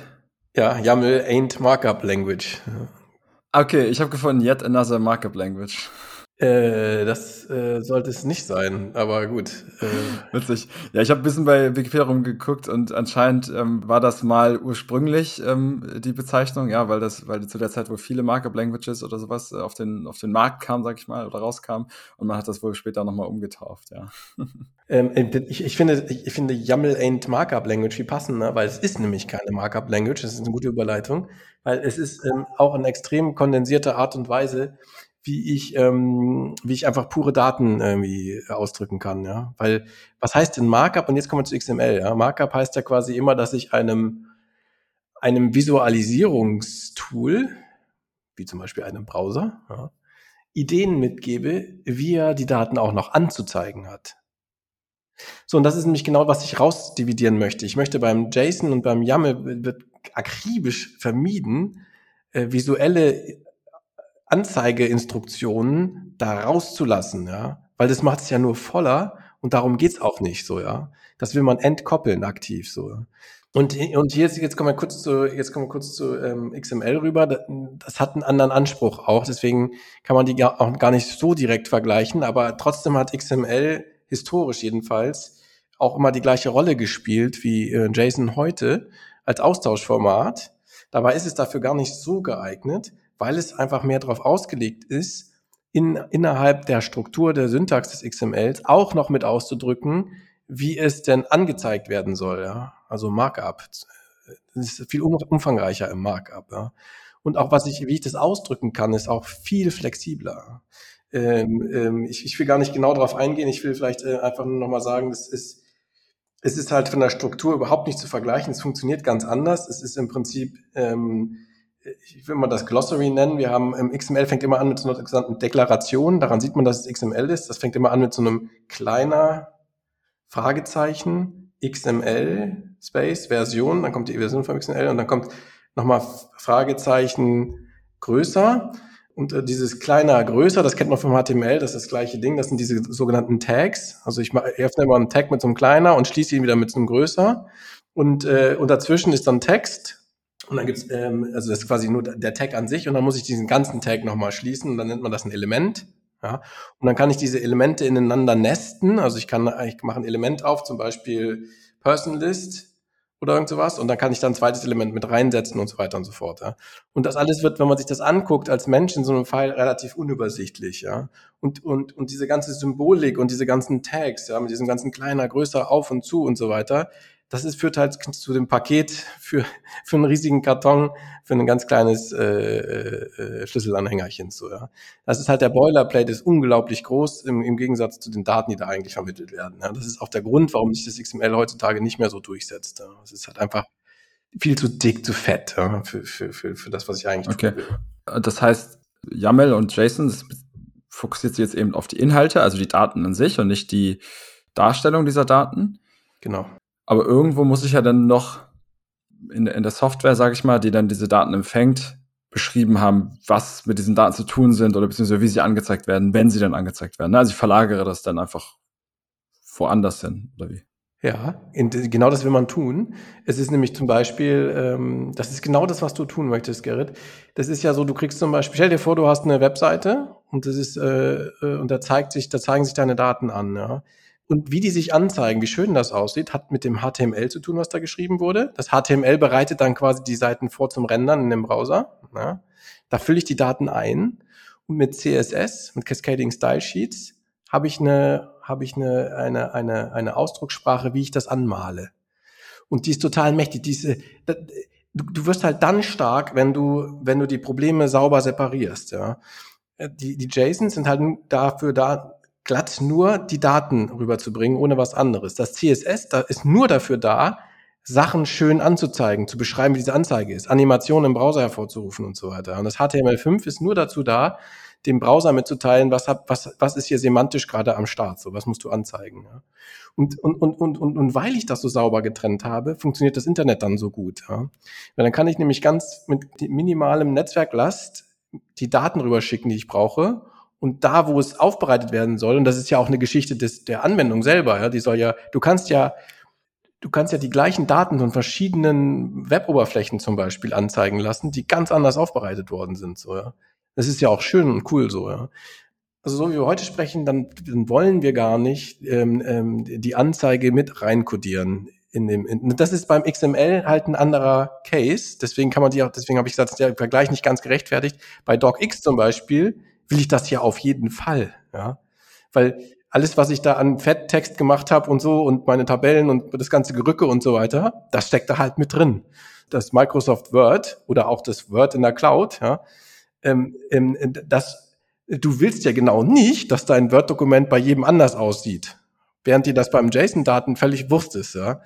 Ja, YAML ain't Markup Language. Okay, ich habe gefunden, yet another Markup Language. Äh, das äh, sollte es nicht sein, aber gut. Äh. Witzig. Ja, ich habe ein bisschen bei Wikipedia rumgeguckt und anscheinend ähm, war das mal ursprünglich ähm, die Bezeichnung, ja, weil das, weil zu der Zeit wohl viele Markup Languages oder sowas äh, auf den auf den Markt kamen, sag ich mal, oder rauskamen und man hat das wohl später nochmal umgetauft, ja. [LAUGHS] Ähm, äh, ich, ich, finde, ich finde YAML ain't Markup Language viel passender, weil es ist nämlich keine Markup Language, das ist eine gute Überleitung, weil es ist ähm, auch eine extrem kondensierte Art und Weise, wie ich, ähm, wie ich einfach pure Daten irgendwie ausdrücken kann, ja. Weil, was heißt denn Markup? Und jetzt kommen wir zu XML, ja. Markup heißt ja quasi immer, dass ich einem, einem Visualisierungstool, wie zum Beispiel einem Browser, ja, Ideen mitgebe, wie er die Daten auch noch anzuzeigen hat. So, und das ist nämlich genau, was ich rausdividieren möchte. Ich möchte beim JSON und beim YAML wird akribisch vermieden, äh, visuelle Anzeigeinstruktionen da rauszulassen, ja, weil das macht es ja nur voller und darum geht's auch nicht so, ja. Das will man entkoppeln aktiv so. Und, und hier jetzt, jetzt kommen wir kurz zu, jetzt kommen wir kurz zu ähm, XML rüber. Das hat einen anderen Anspruch auch, deswegen kann man die auch gar nicht so direkt vergleichen, aber trotzdem hat XML historisch jedenfalls auch immer die gleiche Rolle gespielt wie äh, JSON heute als Austauschformat. Dabei ist es dafür gar nicht so geeignet, weil es einfach mehr darauf ausgelegt ist, in, innerhalb der Struktur der Syntax des XMLs auch noch mit auszudrücken, wie es denn angezeigt werden soll. Ja? Also Markup. Das ist viel umfangreicher im Markup. Ja? Und auch was ich, wie ich das ausdrücken kann, ist auch viel flexibler. Ähm, ähm, ich, ich will gar nicht genau darauf eingehen. Ich will vielleicht äh, einfach nur nochmal sagen, das ist, es ist halt von der Struktur überhaupt nicht zu vergleichen. Es funktioniert ganz anders. Es ist im Prinzip ähm, ich will mal das Glossary nennen. Wir haben im XML fängt immer an mit so einer sogenannten Deklaration. Daran sieht man, dass es XML ist. Das fängt immer an mit so einem kleiner Fragezeichen XML Space Version. Dann kommt die Version von XML und dann kommt nochmal Fragezeichen größer. Und äh, dieses kleiner größer, das kennt man vom HTML, das ist das gleiche Ding. Das sind diese sogenannten Tags. Also ich, ich öffne immer einen Tag mit so einem kleiner und schließe ihn wieder mit so einem größer. Und, äh, und dazwischen ist dann Text und dann gibt's, ähm, also das ist quasi nur der Tag an sich und dann muss ich diesen ganzen Tag nochmal schließen und dann nennt man das ein Element. Ja? Und dann kann ich diese Elemente ineinander nesten. Also ich kann, ich mache ein Element auf, zum Beispiel Person List oder irgend sowas und dann kann ich dann ein zweites Element mit reinsetzen und so weiter und so fort. Ja. Und das alles wird, wenn man sich das anguckt, als Mensch in so einem File relativ unübersichtlich. Ja. Und, und, und diese ganze Symbolik und diese ganzen Tags, ja, mit diesem ganzen kleiner, größer, auf und zu und so weiter, das ist, führt halt zu dem Paket für, für einen riesigen Karton, für ein ganz kleines äh, äh, Schlüsselanhängerchen. So, ja. Das ist halt der Boilerplate, ist unglaublich groß im, im Gegensatz zu den Daten, die da eigentlich vermittelt werden. Ja. Das ist auch der Grund, warum sich das XML heutzutage nicht mehr so durchsetzt. Ja. Es ist halt einfach viel zu dick, zu fett ja, für, für, für, für das, was ich eigentlich okay. will. Das heißt, YAML und JSON fokussiert sich jetzt eben auf die Inhalte, also die Daten an sich und nicht die Darstellung dieser Daten. Genau. Aber irgendwo muss ich ja dann noch in, in der Software, sage ich mal, die dann diese Daten empfängt, beschrieben haben, was mit diesen Daten zu tun sind oder beziehungsweise wie sie angezeigt werden, wenn sie dann angezeigt werden. Also ich verlagere das dann einfach woanders hin, oder wie? Ja, genau das will man tun. Es ist nämlich zum Beispiel, ähm, das ist genau das, was du tun möchtest, Gerrit. Das ist ja so, du kriegst zum Beispiel, stell dir vor, du hast eine Webseite und das ist, äh, äh und da zeigt sich, da zeigen sich deine Daten an, ja. Und wie die sich anzeigen, wie schön das aussieht, hat mit dem HTML zu tun, was da geschrieben wurde. Das HTML bereitet dann quasi die Seiten vor zum Rendern in dem Browser. Ja. Da fülle ich die Daten ein und mit CSS, mit Cascading Style Sheets, habe ich eine, habe ich eine, eine, eine, eine Ausdruckssprache, wie ich das anmale. Und die ist total mächtig. Diese, du, du wirst halt dann stark, wenn du, wenn du die Probleme sauber separierst. Ja. Die, die JSONs sind halt dafür da, glatt nur die Daten rüberzubringen, ohne was anderes. Das CSS da ist nur dafür da, Sachen schön anzuzeigen, zu beschreiben, wie diese Anzeige ist, Animationen im Browser hervorzurufen und so weiter. Und das HTML5 ist nur dazu da, dem Browser mitzuteilen, was, hab, was, was ist hier semantisch gerade am Start, so was musst du anzeigen. Ja. Und, und, und, und, und, und weil ich das so sauber getrennt habe, funktioniert das Internet dann so gut. Ja. Weil dann kann ich nämlich ganz mit minimalem Netzwerklast die Daten rüberschicken, die ich brauche. Und da, wo es aufbereitet werden soll, und das ist ja auch eine Geschichte des, der Anwendung selber, ja, die soll ja, du kannst ja du kannst ja die gleichen Daten von verschiedenen Weboberflächen zum Beispiel anzeigen lassen, die ganz anders aufbereitet worden sind. So, ja. Das ist ja auch schön und cool so, ja. Also so wie wir heute sprechen, dann, dann wollen wir gar nicht ähm, ähm, die Anzeige mit reinkodieren. In dem, in, das ist beim XML halt ein anderer Case. Deswegen kann man die auch, deswegen habe ich gesagt, der Vergleich nicht ganz gerechtfertigt. Bei DocX zum Beispiel will ich das ja auf jeden Fall, ja. Weil alles, was ich da an Fetttext gemacht habe und so und meine Tabellen und das ganze Gerücke und so weiter, das steckt da halt mit drin. Das Microsoft Word oder auch das Word in der Cloud, ja, ähm, ähm, das, du willst ja genau nicht, dass dein Word-Dokument bei jedem anders aussieht, während dir das beim JSON-Daten völlig Wurst ist, ja.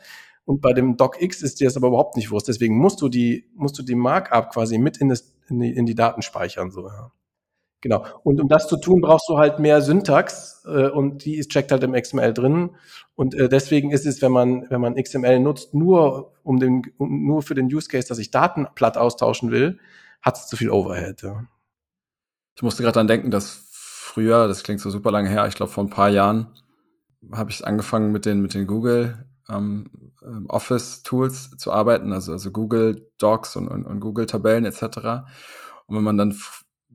Und bei dem DocX ist dir das aber überhaupt nicht Wurst. Deswegen musst du die, musst du die Markup quasi mit in, das, in, die, in die Daten speichern, so, ja. Genau. Und um das zu tun, brauchst du halt mehr Syntax äh, und die ist checkt halt im XML drin. Und äh, deswegen ist es, wenn man wenn man XML nutzt, nur um den um, nur für den Use Case, dass ich Daten platt austauschen will, hat es zu viel Overhead. Ja. Ich musste gerade dran denken, dass früher, das klingt so super lange her, ich glaube vor ein paar Jahren habe ich angefangen mit den mit den Google ähm, ähm Office Tools zu arbeiten, also also Google Docs und, und, und Google Tabellen etc. Und wenn man dann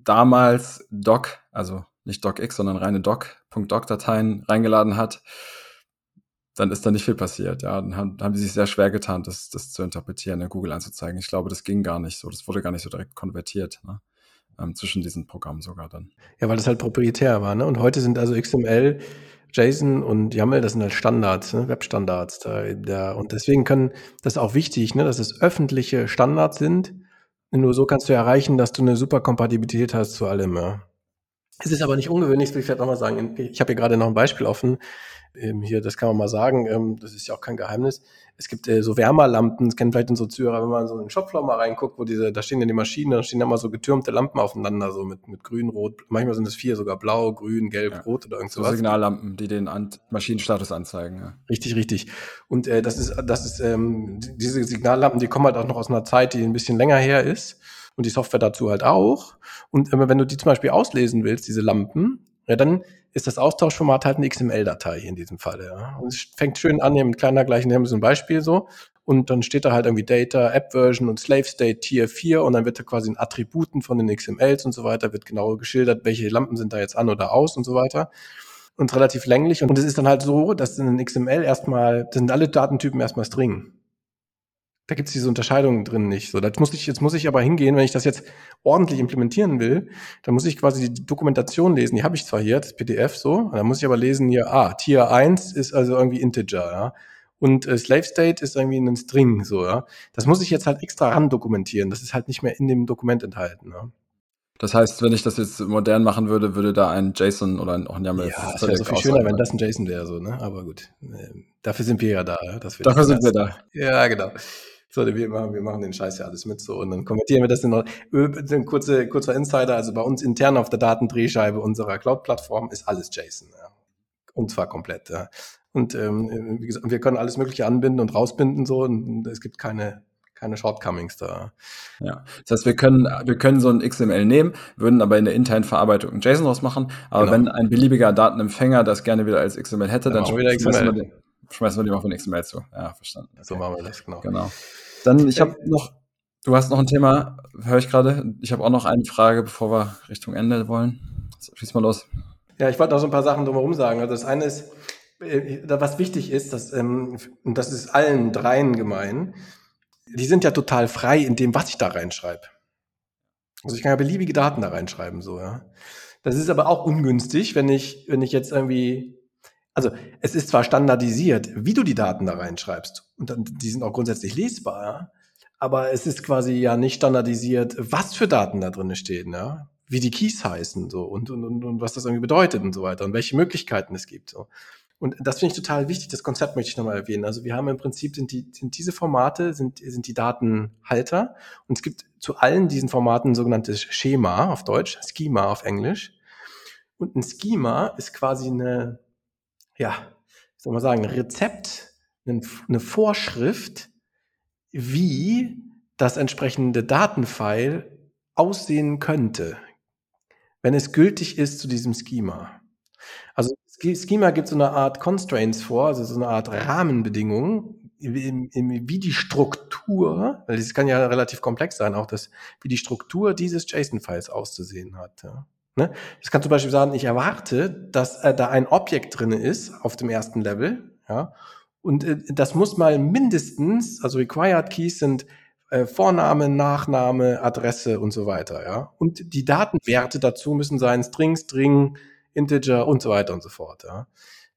damals Doc, also nicht DocX, sondern reine Doc.doc-Dateien reingeladen hat, dann ist da nicht viel passiert. Ja, dann haben, haben die sich sehr schwer getan, das, das zu interpretieren, in Google anzuzeigen. Ich glaube, das ging gar nicht so. Das wurde gar nicht so direkt konvertiert. Ne? Ähm, zwischen diesen Programmen sogar dann. Ja, weil das halt proprietär war. Ne? Und heute sind also XML, JSON und YAML, das sind halt Standards, ne? Webstandards. Da, da, und deswegen können, das ist auch wichtig, ne? dass es öffentliche Standards sind nur so kannst du erreichen, dass du eine super Kompatibilität hast zu allem. Ja. Es ist aber nicht ungewöhnlich, will ich vielleicht nochmal sagen. Ich habe hier gerade noch ein Beispiel offen. Ähm, hier, das kann man mal sagen. Ähm, das ist ja auch kein Geheimnis es gibt äh, so Wärmerlampen, das kennen vielleicht unsere Zuhörer, wenn man so in den Shopfloor mal reinguckt, wo diese, da stehen ja die Maschinen, da stehen ja immer so getürmte Lampen aufeinander, so mit, mit grün, rot, manchmal sind es vier, sogar blau, grün, gelb, ja. rot oder irgend so Signallampen, die den An Maschinenstatus anzeigen, ja. Richtig, richtig. Und äh, das ist, das ist, ähm, diese Signallampen, die kommen halt auch noch aus einer Zeit, die ein bisschen länger her ist und die Software dazu halt auch. Und äh, wenn du die zum Beispiel auslesen willst, diese Lampen, ja, dann ist das Austauschformat halt eine XML-Datei in diesem Fall. Ja. Und es fängt schön an, hier mit kleiner gleichen, haben so ein Beispiel so. Und dann steht da halt irgendwie Data, App-Version und Slave State Tier 4 und dann wird da quasi in Attributen von den XMLs und so weiter, wird genau geschildert, welche Lampen sind da jetzt an oder aus und so weiter. Und relativ länglich. Und es ist dann halt so, dass in den XML erstmal, das sind alle Datentypen erstmal String da gibt es diese Unterscheidung drin nicht. So, das muss ich, jetzt muss ich aber hingehen, wenn ich das jetzt ordentlich implementieren will, dann muss ich quasi die Dokumentation lesen. Die habe ich zwar hier, das PDF so, dann muss ich aber lesen hier, ah, Tier 1 ist also irgendwie Integer, ja. Und äh, Slave State ist irgendwie ein String, so, ja. Das muss ich jetzt halt extra ran dokumentieren. Das ist halt nicht mehr in dem Dokument enthalten, ja. Das heißt, wenn ich das jetzt modern machen würde, würde da ein JSON oder ein, auch ein YAML. Ja, das wäre so viel schöner, wenn das ein JSON wäre, so, ne? Aber gut. Ähm, dafür sind wir ja da, ja? Dass wir dafür sind wir da. Ja, genau. So, wir machen, wir machen den Scheiß ja alles mit so und dann kommentieren wir das in ein kurze, kurzer Insider. Also bei uns intern auf der Datendrehscheibe unserer Cloud-Plattform ist alles JSON. Ja. Und zwar komplett. Ja. Und ähm, wie gesagt, wir können alles Mögliche anbinden und rausbinden so und es gibt keine keine Shortcomings da. Ja, das heißt, wir können, wir können so ein XML nehmen, würden aber in der internen Verarbeitung ein JSON draus machen. Aber genau. wenn ein beliebiger Datenempfänger das gerne wieder als XML hätte, dann, dann schmeißen, wir schmeißen wir die mal von XML zu. Ja, verstanden. Okay. So machen wir das, genau. genau. Dann, ich habe noch, du hast noch ein Thema, höre ich gerade. Ich habe auch noch eine Frage, bevor wir Richtung Ende wollen. Schieß mal los. Ja, ich wollte noch so ein paar Sachen drumherum sagen. Also das eine ist, äh, was wichtig ist, dass, ähm, und das ist allen dreien gemein, die sind ja total frei in dem, was ich da reinschreibe. Also ich kann ja beliebige Daten da reinschreiben, so, ja. Das ist aber auch ungünstig, wenn ich, wenn ich jetzt irgendwie also es ist zwar standardisiert, wie du die Daten da reinschreibst und dann, die sind auch grundsätzlich lesbar, ja? aber es ist quasi ja nicht standardisiert, was für Daten da drin stehen, ja? wie die Keys heißen so und, und, und, und was das irgendwie bedeutet und so weiter und welche Möglichkeiten es gibt. So. Und das finde ich total wichtig. Das Konzept möchte ich nochmal erwähnen. Also wir haben im Prinzip sind die, sind diese Formate, sind, sind die Datenhalter. Und es gibt zu allen diesen Formaten ein sogenanntes Schema auf Deutsch, Schema auf Englisch. Und ein Schema ist quasi eine, ja, soll man sagen, Rezept, eine Vorschrift, wie das entsprechende Datenfile aussehen könnte, wenn es gültig ist zu diesem Schema. Also Schema gibt so eine Art Constraints vor, also so eine Art Rahmenbedingungen, wie die Struktur, weil das kann ja relativ komplex sein, auch das, wie die Struktur dieses JSON-Files auszusehen hat. Ja. Ne? Das kann zum Beispiel sagen, ich erwarte, dass äh, da ein Objekt drin ist auf dem ersten Level, ja, und äh, das muss mal mindestens, also Required Keys sind äh, Vorname, Nachname, Adresse und so weiter, ja. Und die Datenwerte dazu müssen sein String, String, Integer und so weiter und so fort. Ja.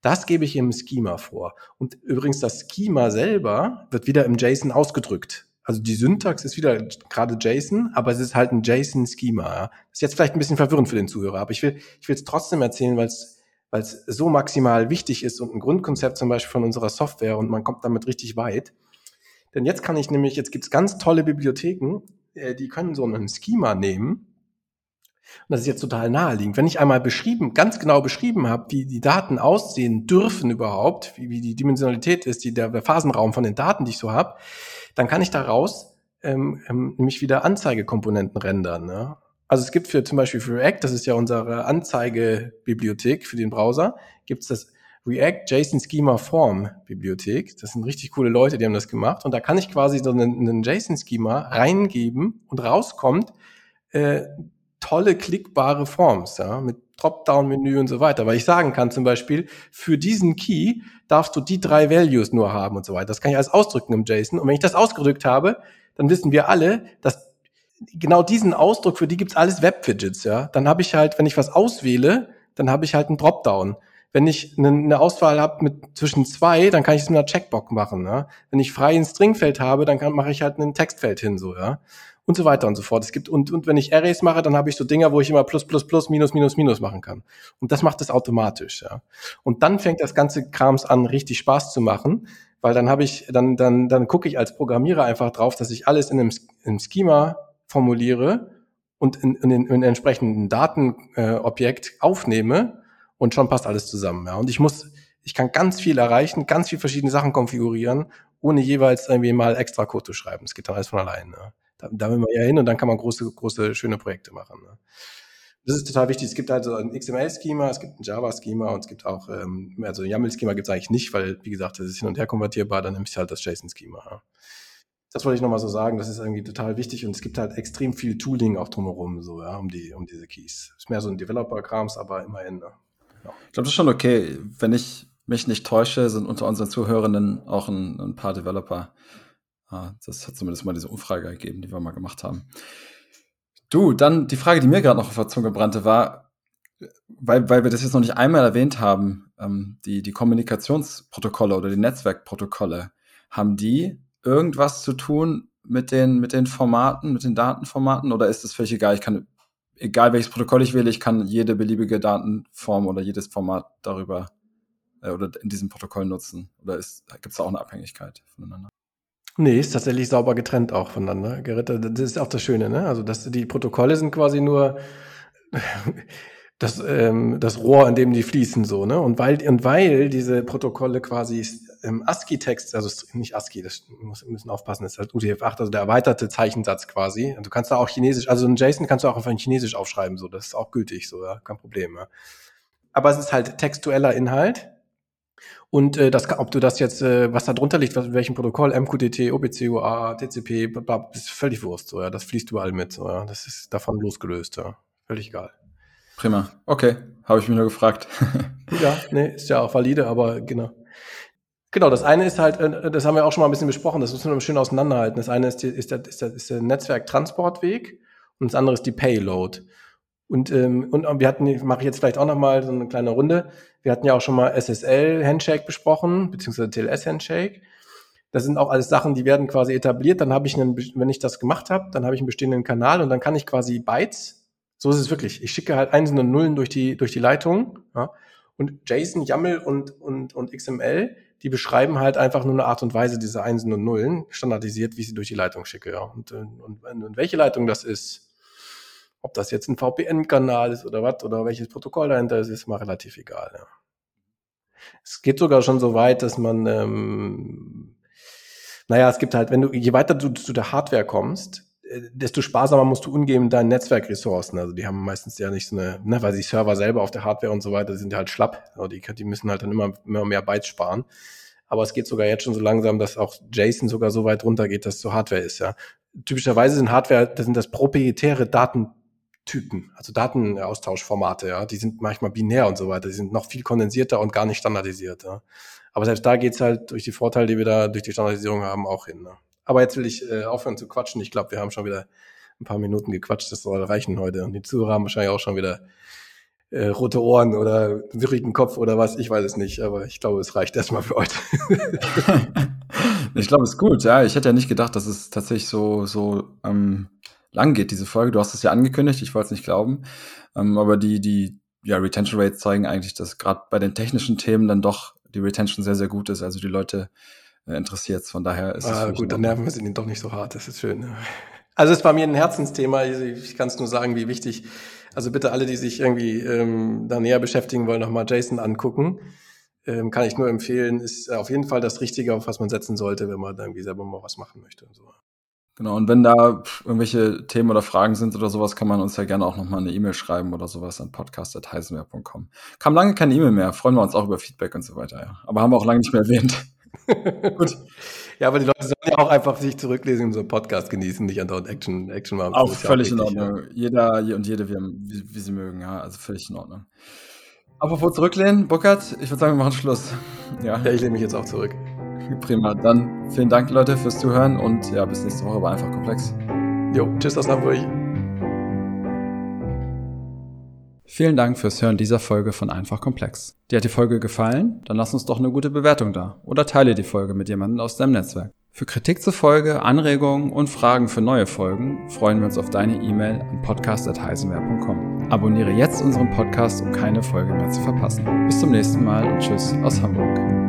Das gebe ich im Schema vor. Und übrigens, das Schema selber wird wieder im JSON ausgedrückt. Also die Syntax ist wieder gerade JSON, aber es ist halt ein JSON-Schema. Ja. Ist jetzt vielleicht ein bisschen verwirrend für den Zuhörer, aber ich will ich will es trotzdem erzählen, weil es weil es so maximal wichtig ist und ein Grundkonzept zum Beispiel von unserer Software und man kommt damit richtig weit. Denn jetzt kann ich nämlich, jetzt gibt's ganz tolle Bibliotheken, äh, die können so ein Schema nehmen und das ist jetzt total naheliegend. Wenn ich einmal beschrieben, ganz genau beschrieben habe, wie die Daten aussehen dürfen überhaupt, wie, wie die Dimensionalität ist, die, der, der Phasenraum von den Daten, die ich so habe, dann kann ich daraus ähm, ähm, nämlich wieder Anzeigekomponenten rendern. Ne? Also es gibt für zum Beispiel für React, das ist ja unsere Anzeigebibliothek für den Browser, gibt es das React JSON Schema Form Bibliothek. Das sind richtig coole Leute, die haben das gemacht. Und da kann ich quasi so einen, einen JSON Schema reingeben und rauskommt äh, tolle klickbare Forms, ja, mit Dropdown-Menü und so weiter, weil ich sagen kann zum Beispiel, für diesen Key darfst du die drei Values nur haben und so weiter. Das kann ich alles ausdrücken im JSON. Und wenn ich das ausgedrückt habe, dann wissen wir alle, dass genau diesen Ausdruck, für die gibt's alles Web-Widgets, ja. Dann habe ich halt, wenn ich was auswähle, dann habe ich halt einen Dropdown. Wenn ich eine, Auswahl habe mit zwischen zwei, dann kann ich es mit einer Checkbox machen. Ja? Wenn ich frei ein Stringfeld habe, dann kann, mache ich halt ein Textfeld hin, so, ja und so weiter und so fort. Es gibt, und, und wenn ich Arrays mache, dann habe ich so Dinger, wo ich immer plus, plus, plus, minus, minus, minus machen kann. Und das macht es automatisch, ja. Und dann fängt das ganze Krams an, richtig Spaß zu machen, weil dann habe ich, dann, dann, dann gucke ich als Programmierer einfach drauf, dass ich alles in einem, in einem Schema formuliere und in, in, in, in entsprechenden Datenobjekt äh, aufnehme und schon passt alles zusammen, ja. Und ich muss, ich kann ganz viel erreichen, ganz viel verschiedene Sachen konfigurieren, ohne jeweils irgendwie mal extra Code zu schreiben. Das geht dann alles von allein. Ja. Da, da will man ja hin und dann kann man große, große, schöne Projekte machen. Ne? Das ist total wichtig. Es gibt also ein XML-Schema, es gibt ein Java-Schema und es gibt auch, ähm, also YAML-Schema gibt es eigentlich nicht, weil, wie gesagt, das ist hin und her konvertierbar, dann nimmst du halt das JSON-Schema. Ja. Das wollte ich nochmal so sagen, das ist irgendwie total wichtig und es gibt halt extrem viel Tooling auch drumherum, so, ja, um die, um diese Keys. Ist mehr so ein Developer-Krams, aber immerhin. Ne? Ja. Ich glaube, das ist schon okay. Wenn ich mich nicht täusche, sind unter unseren Zuhörenden auch ein, ein paar Developer. Ah, das hat zumindest mal diese Umfrage ergeben, die wir mal gemacht haben. Du, dann die Frage, die mir gerade noch auf der Zunge brannte, war, weil, weil wir das jetzt noch nicht einmal erwähnt haben, ähm, die, die Kommunikationsprotokolle oder die Netzwerkprotokolle, haben die irgendwas zu tun mit den, mit den Formaten, mit den Datenformaten oder ist das völlig egal? Ich kann, egal welches Protokoll ich wähle, ich kann jede beliebige Datenform oder jedes Format darüber äh, oder in diesem Protokoll nutzen? Oder gibt es da auch eine Abhängigkeit voneinander? Nee, ist tatsächlich sauber getrennt auch voneinander. Gerrit, das ist auch das Schöne, ne? Also dass die Protokolle sind quasi nur [LAUGHS] das, ähm, das Rohr, in dem die fließen, so, ne? Und weil, und weil diese Protokolle quasi ähm, ASCII-Text, also nicht ASCII, das muss, müssen aufpassen, das ist halt UTF-8, also der erweiterte Zeichensatz quasi. Und du kannst da auch Chinesisch, also ein JSON kannst du auch einfach in Chinesisch aufschreiben, so, das ist auch gültig, so, ja, kein Problem, ja. Aber es ist halt textueller Inhalt und äh, das, ob du das jetzt, äh, was da drunter liegt, was, welchem Protokoll, MQTT, OPC, UA, TCP, bla, ist völlig Wurst. So, ja. Das fließt überall mit. So, ja. Das ist davon losgelöst. Ja. Völlig egal. Prima. Okay, habe ich mich nur gefragt. [LAUGHS] ja, nee, ist ja auch valide, aber genau. Genau, das eine ist halt, äh, das haben wir auch schon mal ein bisschen besprochen, das müssen wir schön auseinanderhalten. Das eine ist, die, ist, der, ist, der, ist der Netzwerktransportweg und das andere ist die Payload. Und, ähm, und wir hatten, mache ich jetzt vielleicht auch noch mal so eine kleine Runde. Wir hatten ja auch schon mal SSL-Handshake besprochen, beziehungsweise TLS-Handshake. Das sind auch alles Sachen, die werden quasi etabliert. Dann habe ich einen, wenn ich das gemacht habe, dann habe ich einen bestehenden Kanal und dann kann ich quasi Bytes, so ist es wirklich. Ich schicke halt Einsen und Nullen durch die, durch die Leitung, ja, Und JSON, YAML und, und, und XML, die beschreiben halt einfach nur eine Art und Weise, diese Einsen und Nullen, standardisiert, wie ich sie durch die Leitung schicke. Ja. Und, und, und welche Leitung das ist, ob das jetzt ein VPN-Kanal ist oder was, oder welches Protokoll dahinter ist, ist mal relativ egal. Ja. Es geht sogar schon so weit, dass man, ähm, naja, es gibt halt, wenn du, je weiter du zu der Hardware kommst, äh, desto sparsamer musst du umgehen mit deinen Netzwerkressourcen. Also die haben meistens ja nicht so eine, ne, weil die Server selber auf der Hardware und so weiter sind halt schlapp. Also die, die müssen halt dann immer, immer mehr Bytes sparen. Aber es geht sogar jetzt schon so langsam, dass auch JSON sogar so weit runtergeht, dass es so Hardware ist, ja. Typischerweise sind Hardware, das sind das proprietäre Daten, Typen, also Datenaustauschformate, ja, die sind manchmal binär und so weiter, die sind noch viel kondensierter und gar nicht standardisiert. Ja. Aber selbst da geht's halt durch die Vorteile, die wir da durch die Standardisierung haben, auch hin. Ne. Aber jetzt will ich äh, aufhören zu quatschen. Ich glaube, wir haben schon wieder ein paar Minuten gequatscht, das soll reichen heute. Und die Zuhörer haben wahrscheinlich auch schon wieder äh, rote Ohren oder wirrigen Kopf oder was, ich weiß es nicht, aber ich glaube, es reicht erstmal für heute. [LAUGHS] ich glaube, es ist gut, ja. Ich hätte ja nicht gedacht, dass es tatsächlich so, so ähm, lang geht, diese Folge. Du hast es ja angekündigt, ich wollte es nicht glauben. Ähm, aber die, die ja, Retention Rates zeigen eigentlich, dass gerade bei den technischen Themen dann doch die Retention sehr, sehr gut ist. Also die Leute äh, interessiert Von daher ist ah, es. gut, dann nerven wir sie doch nicht so hart. Das ist schön. Also es war mir ein Herzensthema. Ich kann es nur sagen, wie wichtig. Also bitte alle, die sich irgendwie ähm, da näher beschäftigen wollen, nochmal Jason angucken. Ähm, kann ich nur empfehlen, ist auf jeden Fall das Richtige, auf was man setzen sollte, wenn man irgendwie selber mal was machen möchte und so. Genau, und wenn da irgendwelche Themen oder Fragen sind oder sowas, kann man uns ja gerne auch nochmal eine E-Mail schreiben oder sowas an podcast.heisenwehr.com. Kam lange keine E-Mail mehr, freuen wir uns auch über Feedback und so weiter, ja. Aber haben wir auch lange nicht mehr erwähnt. [LAUGHS] Gut. Ja, aber die Leute sollen ja auch einfach sich zurücklesen und so einen Podcast genießen, nicht andauernd Action, Action machen. Auch völlig ja auch in Ordnung. Ja. Jeder und jede, wie, wie, wie, sie mögen, ja, also völlig in Ordnung. Apropos zurücklehnen, Burkhard, ich würde sagen, wir machen Schluss. Ja, ja ich lehne mich jetzt auch zurück. Prima. Dann vielen Dank, Leute, fürs Zuhören und ja, bis nächste Woche bei Einfach Komplex. Jo, tschüss aus Hamburg. Vielen Dank fürs Hören dieser Folge von Einfach Komplex. Dir hat die Folge gefallen? Dann lass uns doch eine gute Bewertung da oder teile die Folge mit jemandem aus deinem Netzwerk. Für Kritik zur Folge, Anregungen und Fragen für neue Folgen freuen wir uns auf deine E-Mail an podcast.heisenwehr.com. Abonniere jetzt unseren Podcast, um keine Folge mehr zu verpassen. Bis zum nächsten Mal und tschüss aus Hamburg.